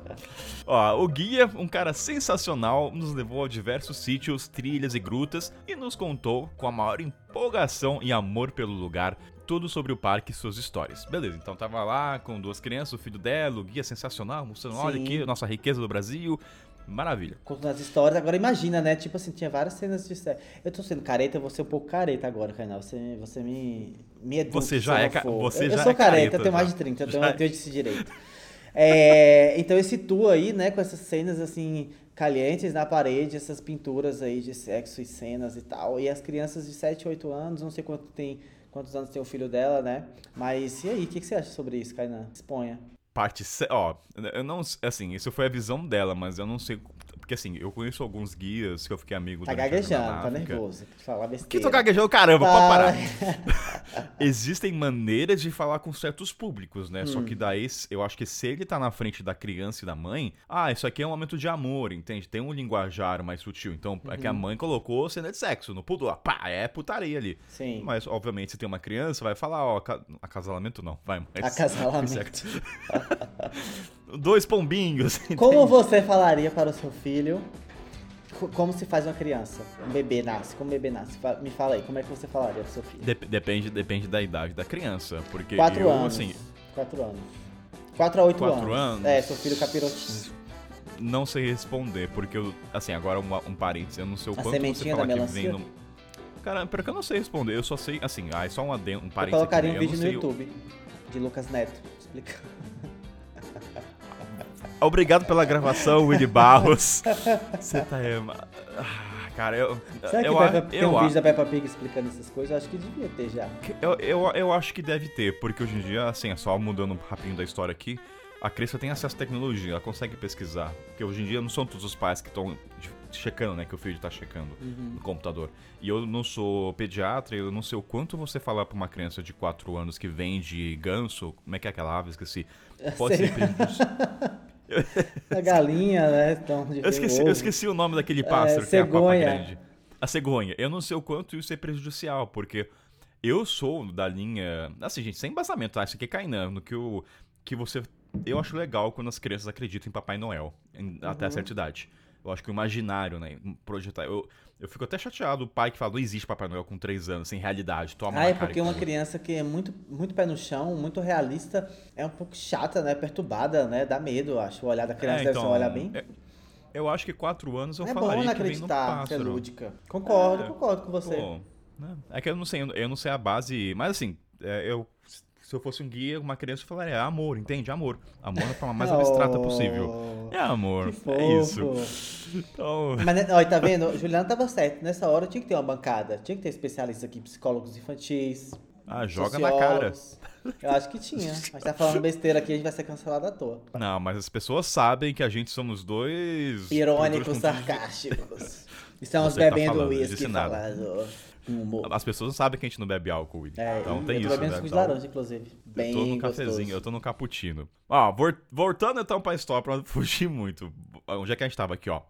Ó, o guia, um cara sensacional, nos levou a diversos sítios, trilhas e grutas e nos contou com a maior empolgação e amor pelo lugar tudo sobre o parque e suas histórias. Beleza, então tava lá com duas crianças, o filho dela, o guia sensacional, mostrando, Sim. olha aqui, nossa riqueza do Brasil, Maravilha. Contando as histórias. Agora imagina, né? Tipo assim, tinha várias cenas de. Eu tô sendo careta, eu vou ser um pouco careta agora, Kainá. Você, você me. Me educa, você já é. Você eu, já eu sou é careta, eu tenho mais de 30, eu <laughs> tenho, eu tenho esse direito. é, <laughs> então esse tour aí, né, com essas cenas assim, calientes na parede, essas pinturas aí de sexo e cenas e tal. E as crianças de 7, 8 anos, não sei quanto tem, quantos anos tem o filho dela, né? Mas e aí, o que, que você acha sobre isso, Kainan? Exponha parte. Ó, eu não. Assim, isso foi a visão dela, mas eu não sei porque assim, eu conheço alguns guias que eu fiquei amigo Tá gaguejando, tá nervoso. Falar besteira. Que tô gaguejando, caramba, tá. pode parar. <laughs> Existem maneiras de falar com certos públicos, né? Hum. Só que hum. daí, eu acho que se ele tá na frente da criança e da mãe, ah, isso aqui é um momento de amor, entende? Tem um linguajar mais sutil. Então, uhum. é que a uhum. mãe colocou cena de sexo no pulo, pá, é putaria ali. Sim. Mas, obviamente, se tem uma criança, vai falar, ó, acasalamento não, vai. Mas, acasalamento. <laughs> Dois pombinhos. <laughs> Como você falaria para o seu filho como se faz uma criança? Um bebê nasce, como um bebê nasce? Me fala aí, como é que você falaria pro seu filho? Dep depende, depende da idade da criança, porque Quatro eu, anos. assim... Quatro anos. Quatro a oito Quatro anos. anos. É, seu filho capirotinho. Não sei responder, porque eu, assim, agora um, um parênteses, eu não sei o a quanto você fala que vem no... Cara, porque eu não sei responder, eu só sei, assim, ah, é só um, adendo, um parênteses. Eu colocaria um vídeo no YouTube de Lucas Neto explicando. Obrigado pela gravação, Willy Barros. Você tá. É, cara, eu. Será que eu, Peppa, tem eu, um vídeo da Peppa Pig explicando essas coisas? Eu acho que devia ter já. Eu, eu, eu acho que deve ter, porque hoje em dia, assim, é só mudando rapidinho da história aqui. A criança tem acesso à tecnologia, ela consegue pesquisar. Porque hoje em dia não são todos os pais que estão checando, né? Que o filho tá checando uhum. no computador. E eu não sou pediatra, eu não sei o quanto você falar pra uma criança de 4 anos que vende ganso, como é que é aquela ave? Esqueci. <laughs> Pode ser <laughs> A galinha, né? Então, eu, esqueci, eu esqueci o nome daquele pássaro é, que cegonha. é a papa grande. A cegonha. Eu não sei o quanto isso é prejudicial, porque eu sou da linha. Assim, gente, sem embasamento, tá? Isso aqui cai no que, o, que você. Eu acho legal quando as crianças acreditam em Papai Noel, em, uhum. até certa idade. Eu acho que o imaginário, né? Projetar. Eu, eu fico até chateado o pai que fala, não existe Papai Noel com 3 anos, sem realidade. Toma ah, é porque uma criança que é muito, muito pé no chão, muito realista, é um pouco chata, né? Perturbada, né? Dá medo, eu acho. O olhar da criança é, deve ser um então, olhar bem. É, eu acho que 4 anos eu é falaria bom que vem no pássaro. É lúdica. Concordo, é, concordo com você. Pô, né? É que eu não sei, eu não sei a base. Mas assim, é, eu se eu fosse um guia, uma criança, eu falaria, é amor, entende? Amor. Amor da forma mais abstrata possível. É amor. É isso. Então... Mas, ó, tá vendo? Juliana tava certo. Nessa hora tinha que ter uma bancada. Tinha que ter especialistas aqui, psicólogos infantis. Ah, joga na cara. Eu acho que tinha. A gente tá falando besteira aqui, a gente vai ser cancelado à toa. Não, mas as pessoas sabem que a gente somos dois. Irônicos, sarcásticos. <laughs> Estamos Você bebendo tá uísque falando. falando humor. As pessoas não sabem que a gente não bebe álcool, William. É, então tem eu tô bebendo né? suco de laranja, inclusive. Bem eu tô no gostoso. cafezinho, eu tô no cappuccino. Ó, voltando então pra história, pra não <laughs> fugir muito. Onde é que a gente tava aqui, ó?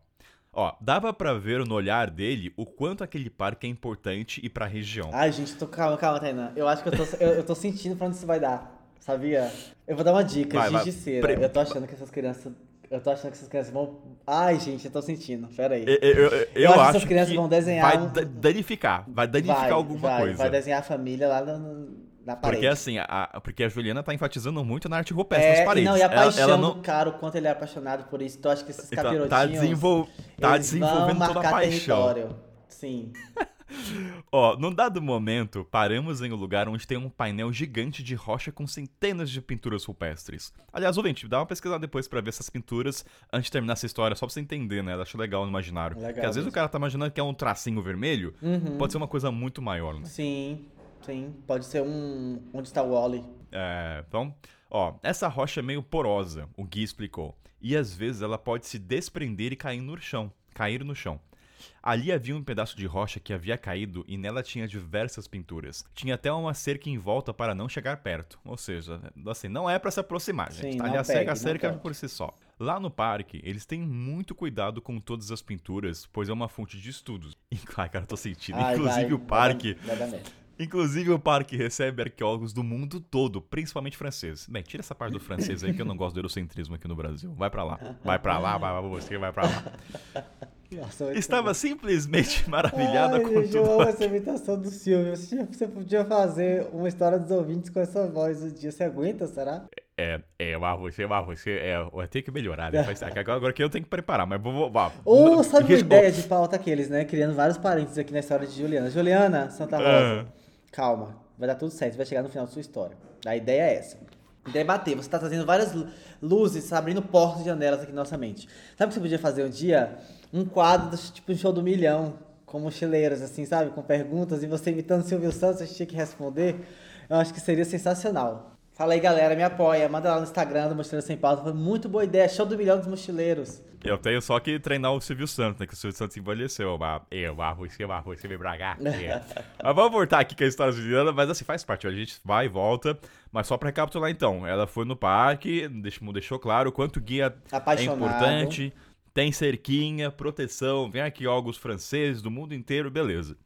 Ó, dava para ver no olhar dele o quanto aquele parque é importante e pra região. Ai, gente, tô, calma, calma, Tainá. Eu acho que eu tô, eu, eu tô sentindo pra onde isso vai dar. Sabia? Eu vou dar uma dica, vai, giz de cera. Pre... Eu tô achando que essas crianças eu tô achando que essas crianças vão. Ai, gente, eu tô sentindo. Pera aí. Eu, eu, eu, eu acho, acho que essas crianças vão desenhar. Vai um... danificar. Vai danificar vai, alguma vai, coisa. Vai desenhar a família lá no, na parede. Porque assim, a, porque a Juliana tá enfatizando muito na arte rupestre é, nas paredes. Não, e a paixão ela, ela não... do cara, o quanto ele é apaixonado por isso. Então acho que esses então, capirotinhos. Tá, desenvol... tá desenvolvendo toda a paixão. Território. Sim. <laughs> Ó, num dado momento, paramos em um lugar onde tem um painel gigante de rocha com centenas de pinturas rupestres. Aliás, ouvinte, dá uma pesquisada depois pra ver essas pinturas antes de terminar essa história, só pra você entender, né? Eu acho legal no imaginário. Legal Porque às vezes o cara tá imaginando que é um tracinho vermelho, Uhum. pode ser uma coisa muito maior, né? Sim, sim. Pode ser um. Onde está o Wally? É, então, ó, essa rocha é meio porosa, o Gui explicou. E às vezes ela pode se desprender e cair no chão. Cair no chão. Ali havia um pedaço de rocha que havia caído e nela tinha diversas pinturas. Tinha até uma cerca em volta para não chegar perto. Ou seja, assim, não é para se aproximar, gente. Sim, tá? Ali a cerca, a cerca por si só. Lá no parque, eles têm muito cuidado com todas as pinturas, pois é uma fonte de estudos. <laughs> E, ai, cara, eu tô sentindo. Ai, Inclusive vai, o parque. Vai vai. Inclusive, o parque recebe arqueólogos do mundo todo, principalmente franceses. Bem, tira essa parte do francês aí que eu não gosto do eurocentrismo aqui no Brasil. Vai pra lá. <laughs> Vai pra lá, vai, vai você vai pra lá. <laughs> Nossa, Estava simplesmente <laughs> maravilhada Ai, com gente, eu tudo. amo essa imitação do Silvio. Você, podia fazer uma história dos ouvintes com essa voz um dia. Você aguenta, será? É, é, mas você, mas você, é, eu tenho que melhorar, né? <laughs> Agora, que eu tenho que preparar, mas vou, vá. Ou sabe uma ideia de pauta aqueles, né? Criando vários parênteses aqui na história de Juliana. Juliana, Santa Rosa, Ah. calma. Vai dar tudo certo, vai chegar no final da sua história. A ideia é essa. Debater, você tá trazendo várias lu- luzes, abrindo portas e janelas aqui na nossa mente. Sabe o que você podia fazer um dia? Um quadro, do- tipo um show do milhão, com mochileiros, assim, sabe? Com perguntas e você imitando Silvio Santos, você tinha que responder. Eu acho que seria sensacional. Fala aí, galera, me apoia. Manda lá no Instagram do Mochileiro Sem Pauta. Foi muito boa ideia. Show do milhão dos mochileiros. Eu tenho só que treinar o Silvio Santos, né? Que o Silvio Santos envelheceu. Mas eu, mas você, mas você me bragar. <laughs> É. mas vamos voltar aqui com a história Juliana, mas assim, faz parte. A gente vai e volta. Mas só pra recapitular então. Ela foi no parque, deixou, deixou claro o quanto guia é Apaixonado. importante. Tem cerquinha, proteção, vem arqueólogos franceses do mundo inteiro, beleza.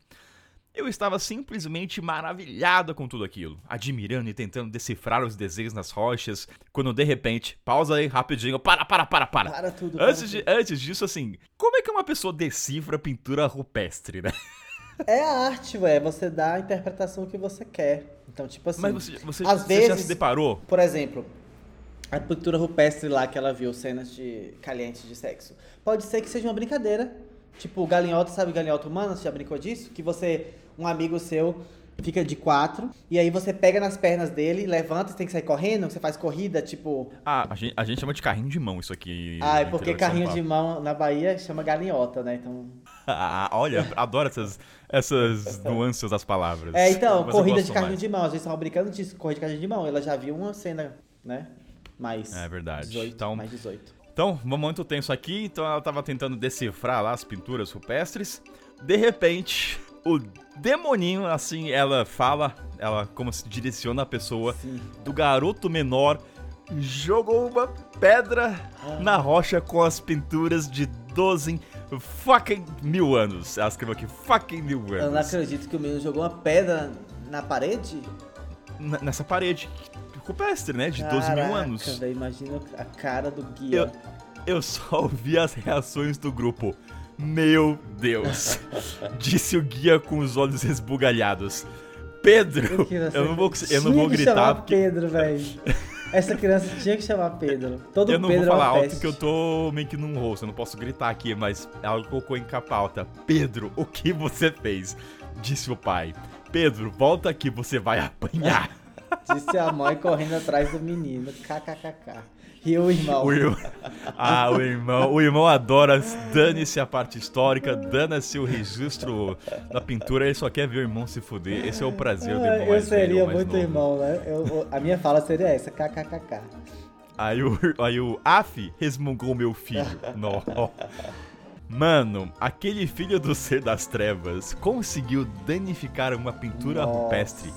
Eu estava simplesmente maravilhado com tudo aquilo, admirando e tentando decifrar os desenhos nas rochas, quando de repente, pausa aí rapidinho, para, para, para, para. Para tudo. para Antes, de- antes disso, assim, como é que uma pessoa decifra pintura rupestre, né? É a arte, ué. Você dá a interpretação que você quer. Então, tipo assim. Mas você, você, às você já vezes- se deparou? Por exemplo, a pintura rupestre lá que ela viu, cenas de calientes de sexo. Pode ser que seja uma brincadeira. Tipo, galinhoto, sabe galinhoto humano? Você já brincou disso? Que você, um amigo seu, fica de quatro, e aí você pega nas pernas dele, levanta e tem que sair correndo, você faz corrida, tipo. Ah, a gente, a gente chama de carrinho de mão isso aqui. Ah, é porque São carrinho de mão na Bahia chama galinhota, né? Então. <laughs> Ah, olha, adoro essas, essas <laughs> nuances das palavras. É, então, Mas corrida de carrinho mais. de mão. Às vezes estavam brincando disso, corrida de carrinho de mão. Ela já viu uma cena, né? Mais. É verdade. 18, Então- mais 18. Então, um momento tenso aqui, então ela tava tentando decifrar lá as pinturas rupestres. De repente, o demoninho, assim, ela fala, ela como se direciona a pessoa Sim. do garoto menor, jogou uma pedra na rocha com as pinturas de 12 fucking mil anos. Ela escreveu aqui, fucking mil Eu não anos. acredito que o menino jogou uma pedra na parede. N- Nessa parede rupestre, né? De 12 mil Caraca, anos. velho, imagina a cara do guia. Eu, eu só ouvi as reações do grupo. Meu Deus! <laughs> Disse o guia com os olhos esbugalhados. Pedro! Eu não vou, eu não vou que gritar porque Pedro, velho. <laughs> Essa criança tinha que chamar Pedro. Todo eu não Pedro vou falar é uma alto peste. que eu tô meio que num rosto. Eu não posso gritar aqui, mas ela colocou em capa alta. Pedro, o que você fez? Disse o pai. Pedro, volta aqui, você vai apanhar. Disse a mãe correndo atrás do menino. KKKK. E o irmão. O irmão, ah, o irmão, o irmão adora, dane-se a parte histórica, dane-se o registro da pintura, ele só quer ver o irmão se fuder. Esse é o prazer do Ah, irmão eu velho, seria mais muito irmão, né? Eu- a minha fala seria essa, kkkk. Aí o, aí o Af resmungou meu filho. <laughs> Nó. Mano, aquele filho do ser das trevas conseguiu danificar uma pintura Nossa. rupestre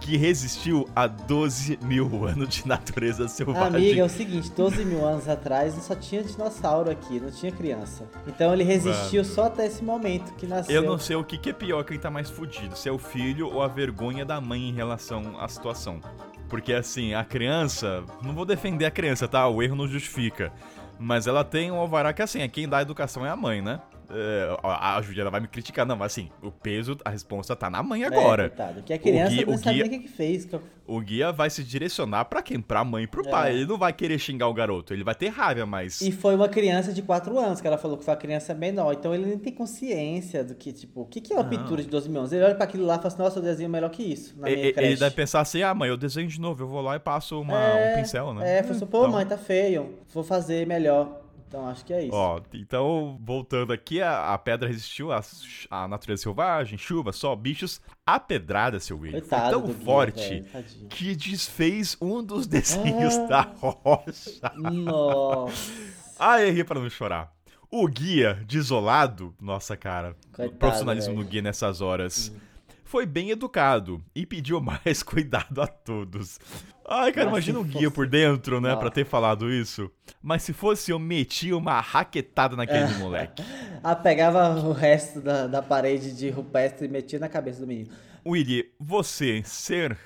que resistiu a 12 mil anos de natureza selvagem. Amiga, é o seguinte, 12 mil anos atrás só tinha dinossauro aqui, não tinha criança. Então ele resistiu só até esse momento que nasceu. Eu não sei o que, que é pior, quem tá mais fudido, se é o filho ou a vergonha da mãe em relação à situação. Porque assim, a criança, não vou defender a criança, tá? O erro não justifica. Mas ela tem um alvará que assim, é quem dá a educação é a mãe, né? É, a Juliana vai me criticar, não, mas assim, o peso, a resposta tá na mãe agora. É, coitado, que a criança guia, não nem o que, que fez. O guia vai se direcionar para quem? Pra mãe e pro é. pai. Ele não vai querer xingar o garoto, ele vai ter raiva, mas. E foi uma criança de 4 anos, que ela falou que foi a criança menor. Então ele nem tem consciência do que, tipo, o que, que é uma não. pintura de 12 mil anos? Ele olha pra aquilo lá e fala assim, nossa, eu desenho melhor que isso. Na minha ele, ele deve pensar assim, ah, mãe, eu desenho de novo, eu vou lá e passo uma, é, um pincel, né? É, falou assim, pô, então... mãe, tá feio, vou fazer melhor. Então acho que é isso. Ó, então, voltando aqui, a, a pedra resistiu à, natureza selvagem, chuva, sol, bichos. A pedrada, seu William, foi tão forte que desfez um dos desenhos ah, da rocha. Nossa. ah, errei pra não chorar. O guia, desolado, nossa cara, Coitado, profissionalismo véio. no guia nessas horas. Hum foi bem educado e pediu <laughs> mais cuidado a todos. Ai, cara, imagina um guia por dentro, né, ah. pra ter falado isso. Mas se fosse eu, metia uma raquetada naquele <laughs> moleque. ah, pegava o resto da, da parede de rupestre e metia na cabeça do menino. Willy, você ser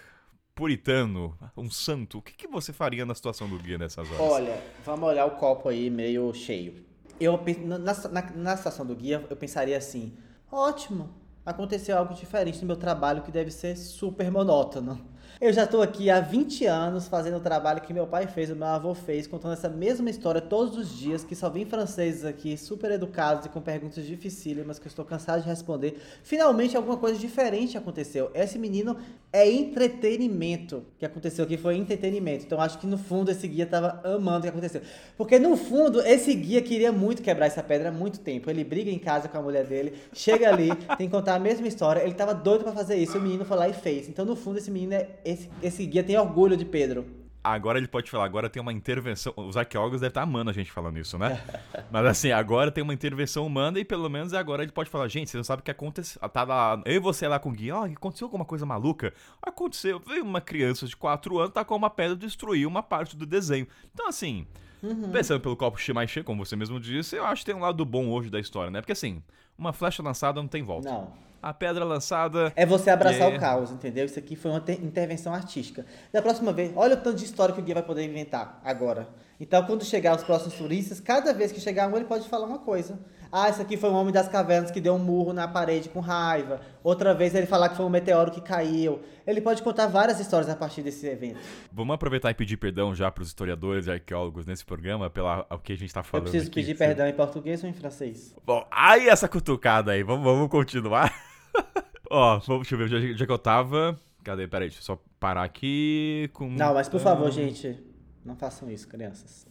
puritano, um santo, o que, que você faria na situação do guia nessas horas? Olha, vamos olhar o copo aí meio cheio. Eu, na, na, na situação do guia, eu pensaria assim, ótimo, aconteceu algo diferente no meu trabalho que deve ser super monótono. Eu já estou aqui há 20 anos fazendo o trabalho que meu pai fez, o meu avô fez, contando essa mesma história todos os dias, que só vem franceses aqui, super educados e com perguntas dificílimas que eu estou cansado de responder. Finalmente alguma coisa diferente aconteceu. Esse menino é entretenimento. O que aconteceu aqui foi entretenimento. Então acho que no fundo esse guia estava amando o que aconteceu. Porque no fundo esse guia queria muito quebrar essa pedra há muito tempo. Ele briga em casa com a mulher dele, chega ali, tem que contar a mesma história. Ele estava doido para fazer isso, o menino foi lá e fez. Então no fundo esse menino é esse, esse guia tem orgulho de Pedro. Agora ele pode falar, agora tem uma intervenção. Os arqueólogos devem estar amando a gente falando isso, né? <laughs> Mas assim, agora tem uma intervenção humana e pelo menos agora ele pode falar, gente, você não sabe o que aconteceu. Tá lá, eu e você lá com o guia, ó, oh, aconteceu alguma coisa maluca? Aconteceu, veio uma criança de 4 anos, tá com uma pedra destruiu uma parte do desenho. Então, assim, uhum. pensando pelo copo mais cheio, como você mesmo disse, eu acho que tem um lado bom hoje da história, né? Porque assim, uma flecha lançada não tem volta. Não a pedra lançada. É você abraçar o caos, entendeu? Isso aqui foi uma intervenção artística. Da próxima vez, olha o tanto de história que o guia vai poder inventar agora. Então, quando chegar os próximos turistas, cada vez que chegar um, ele pode falar uma coisa. Ah, esse aqui foi um homem das cavernas que deu um murro na parede com raiva. Outra vez ele falar que foi um meteoro que caiu. Ele pode contar várias histórias a partir desse evento. Vamos aproveitar e pedir perdão já para os historiadores e arqueólogos nesse programa pela o que a gente está falando. Eu preciso aqui. pedir perdão em português ou em francês? Bom, aí essa cutucada aí. Vamos, vamos continuar. <laughs> <laughs> Ó, oh, deixa eu ver, já, já que eu tava. Cadê? Peraí, deixa eu só parar aqui com. Não, mas por favor, gente, não façam isso, crianças.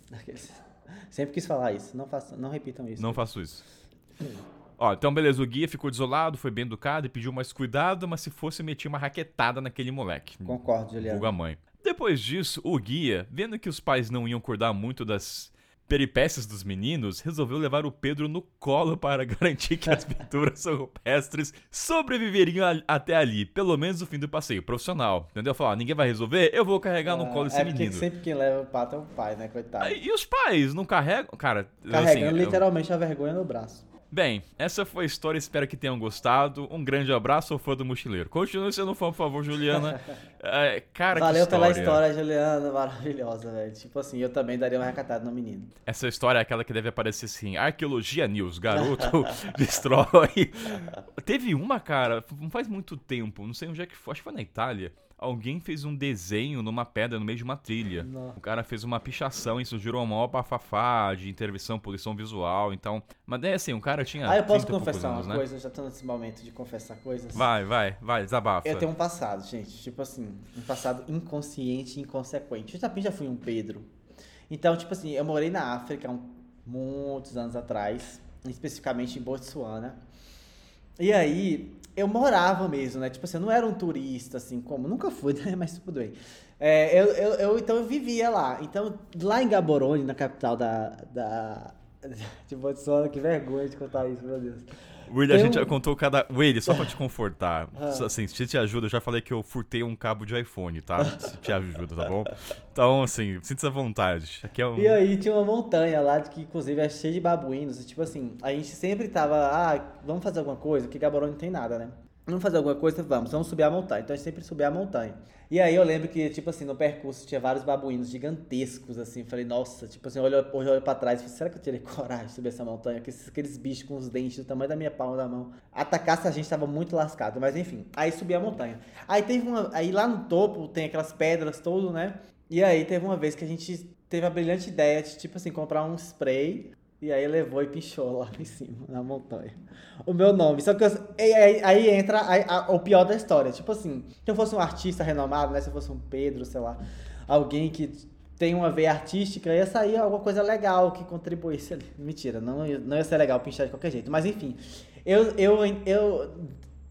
Sempre quis falar isso. Não, façam, não repitam isso. Não faço isso. Ó, então beleza, o guia ficou desolado, foi bem educado e pediu mais cuidado, mas se fosse metia uma raquetada naquele moleque. Concordo, Juliano. Vulga mãe. Depois disso, o guia, vendo que os pais não iam acordar muito das peripécias dos meninos, resolveu levar o Pedro no colo para garantir que as <laughs> pinturas rupestres sobreviveriam a, até ali, pelo menos o fim do passeio profissional. Entendeu? Falar, ninguém vai resolver, eu vou carregar no ah, colo esse é menino. Sempre quem leva o pato é o pai, né, coitado. E os pais não carregam? Cara, carregando assim, literalmente eu... a vergonha no braço. Bem, essa foi a história, espero que tenham gostado. Um grande abraço ao fã do Mochileiro. Continue sendo fã, por favor, Juliana. <laughs> É, cara, Valeu pela história, Juliana, maravilhosa, velho. Tipo assim, eu também daria uma recatada no menino. Essa história é aquela que deve aparecer assim, Arqueologia News, garoto <laughs> destrói. Teve uma, cara, não faz muito tempo, não sei onde é que foi, acho que foi na Itália, alguém fez um desenho numa pedra no meio de uma trilha. Não. O cara fez uma pichação, isso gerou uma maior bafafá de intervenção, poluição visual, então... Mas é assim, o cara tinha Ah, eu posso confessar anos, uma né? coisa, já tô nesse momento de confessar coisas. Vai, vai, vai, desabafa. Eu tenho um passado, gente, tipo assim, um passado inconsciente e inconsequente. Eu também já fui um Pedro. Então, tipo assim, eu morei na África há muitos anos atrás, especificamente em Botsuana. E aí, eu morava mesmo, né? Tipo assim, eu não era um turista, assim, como. Nunca fui, <laughs> né? Mas tudo bem. É, eu, eu, eu, então eu vivia lá. Então, lá em Gaborone, na capital da. da <laughs> de Botsuana, que vergonha de contar isso, meu Deus. William, a gente já contou cada. William, só pra te <laughs> confortar. Ah. Assim, se te ajuda, eu já falei que eu furtei um cabo de iPhone, tá? Se te ajuda, tá bom? Então, assim, sinta-se à vontade. Aqui é um... E aí tinha uma montanha lá, que inclusive é cheia de babuínos. E, tipo assim, a gente sempre tava, ah, vamos fazer alguma coisa, que Gaborone não tem nada, né? Vamos fazer alguma coisa? Vamos, vamos subir a montanha. Então a gente sempre subia a montanha. E aí eu lembro que, tipo assim, no percurso tinha vários babuínos gigantescos, assim. Falei, nossa, tipo assim, olho, hoje olho pra trás e falei, será que eu tirei <laughs> coragem de subir essa montanha? Aqueles, aqueles bichos com os dentes do tamanho da minha palma da mão. Atacasse a gente tava muito lascado, mas enfim. Aí subi a montanha. Aí teve uma. Aí lá no topo tem aquelas pedras todo, né? E aí teve uma vez que a gente teve a brilhante ideia de, tipo assim, comprar um spray e aí levou e pichou lá em cima, na montanha. O meu nome. Só que eu, aí, aí, entra a, a, o pior da história. Tipo assim, se eu fosse um artista renomado, né? Se eu fosse um Pedro, sei lá, alguém que tem uma veia artística, ia sair alguma coisa legal que contribuísse ali. Mentira, não, não ia ser legal pinchar de qualquer jeito. Mas enfim, eu, eu, eu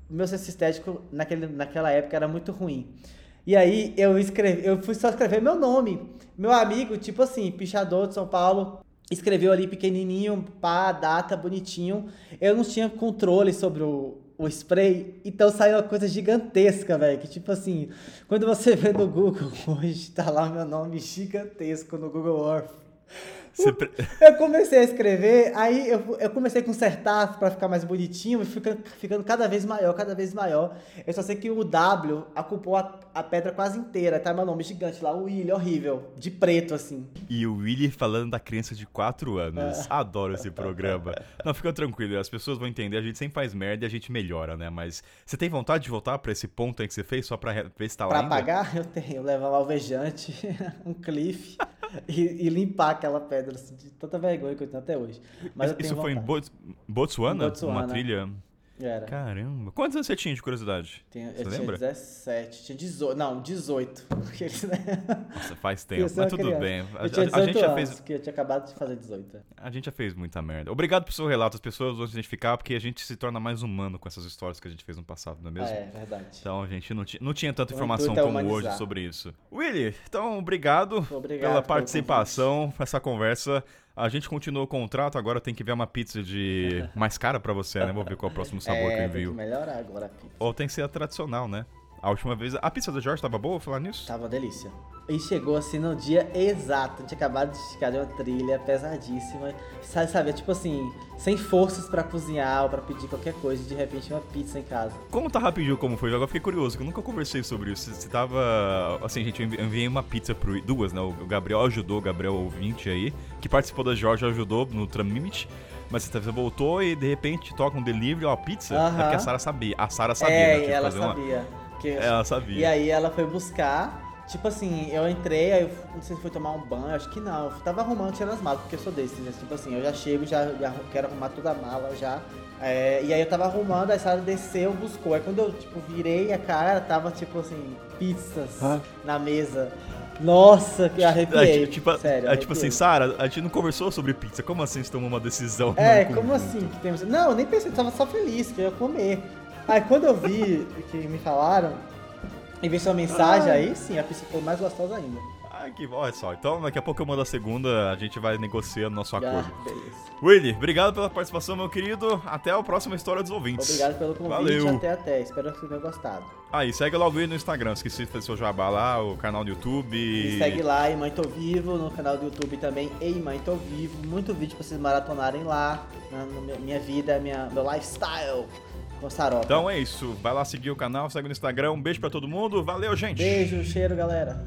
meu senso estético naquele, naquela época era muito ruim. E aí eu escrevi, eu fui só escrever meu nome. Meu amigo, tipo assim, pichador de São Paulo, escreveu ali pequenininho, pá, data, bonitinho. Eu não tinha controle sobre o, o spray, então saiu uma coisa gigantesca, velho. Que tipo assim, quando você vê no Google <laughs> hoje, tá lá meu nome gigantesco no Google Earth. Pre... <laughs> Eu comecei a escrever, aí eu, eu comecei a consertar para ficar mais bonitinho, e ficando, ficando cada vez maior, cada vez maior. Eu só sei que o W ocupou a, a pedra quase inteira, tá meu nome gigante lá, o Willy, horrível, de preto assim. E o Willy falando da criança de 4 anos. É. Adoro esse programa. Não, fica tranquilo, as pessoas vão entender, a gente sempre faz merda e a gente melhora, né? Mas você tem vontade de voltar para esse ponto aí que você fez só pra ver se tá lá Pra pagar, eu tenho. Levar um alvejante, <laughs> um cliff <laughs> e, e limpar aquela pedra pedra, assim, de tanta vergonha que eu tenho até hoje. Mas Isso foi em Botswana? Botswana? Uma trilha? Era. Caramba. Quantos anos você tinha de curiosidade? Tinha, você eu lembra? tinha 17, tinha 18. Não, 18. <laughs> Nossa, faz tempo, mas tudo criança. bem. A, eu tinha 18 a, a gente já fez. Que eu tinha acabado de fazer 18. A gente já fez muita merda. Obrigado pelo seu relato. As pessoas vão se identificar porque a gente se torna mais humano com essas histórias que a gente fez no passado, não é mesmo? é, verdade. Então a gente não, não tinha tanta informação como humanizar. hoje sobre isso. Willy, então obrigado, obrigado pela participação, essa conversa. A gente continuou o contrato, agora tem que ver uma pizza de <laughs> mais cara para você, né? Vou ver qual é o próximo sabor é, que eu envio. Tem que melhorar agora a pizza. Ou tem que ser a tradicional, né? A última vez. A pizza do Jorge tava boa, vou falar nisso? Tava delícia. E chegou assim no dia exato. Tinha acabado de esticar de uma trilha pesadíssima. Sabe, sabe? Tipo assim, sem forças para cozinhar ou pra pedir qualquer coisa. De repente, uma pizza em casa. Como tá rapidinho como foi? Agora fiquei curioso, que eu nunca conversei sobre isso. Você tava. Assim, gente, eu enviei uma pizza pro. Duas, né? O Gabriel ajudou, o Gabriel ouvinte aí, que participou da Jorge ajudou no Tramimit. Mas você voltou e de repente toca um delivery, ó, pizza. Uh -huh. É porque a Sara sabia. A Sara sabia, é, né? ela sabia. Uma... Que... Ela sabia. E aí ela foi buscar. Tipo assim, eu entrei, aí eu não sei se foi tomar um banho, acho que não. Eu tava arrumando, tirando as malas, porque eu sou desse, né? Tipo assim, eu já chego, já, já quero arrumar toda a mala já. É, e aí eu tava arrumando, aí a Sara desceu, buscou. Aí quando eu, tipo, virei a cara, tava, tipo assim, pizzas na mesa. Nossa, que arrepiei. É, tipo, Sério, é, tipo assim, Sara, a gente não conversou sobre pizza. Como assim você tomou uma decisão? É, <laughs> como assim que temos. Não, nem pensei, eu tava só feliz que eu ia comer. Aí quando eu vi que me falaram, e vi sua mensagem, aí sim, a pizza ficou mais gostosa ainda. Ah, que olha só. Então daqui a pouco eu mando a segunda, a gente vai negociando nosso acordo. Ah, beleza. Willy, obrigado pela participação, meu querido. Até a próxima história dos ouvintes. Obrigado pelo convite. Valeu. Até até. Espero que vocês tenham gostado. Aí, ah, segue logo aí no Instagram. Esqueci de fazer seu jabá lá, o canal do YouTube. Me segue lá, em Mãe Tô Vivo, no canal do YouTube também, Ei Mãe Tô Vivo. Muito vídeo pra vocês maratonarem lá, na, na minha vida, minha, meu lifestyle. Então é isso. Vai lá seguir o canal, segue no Instagram. Um beijo para todo mundo. Valeu, gente. Beijo, cheiro, galera.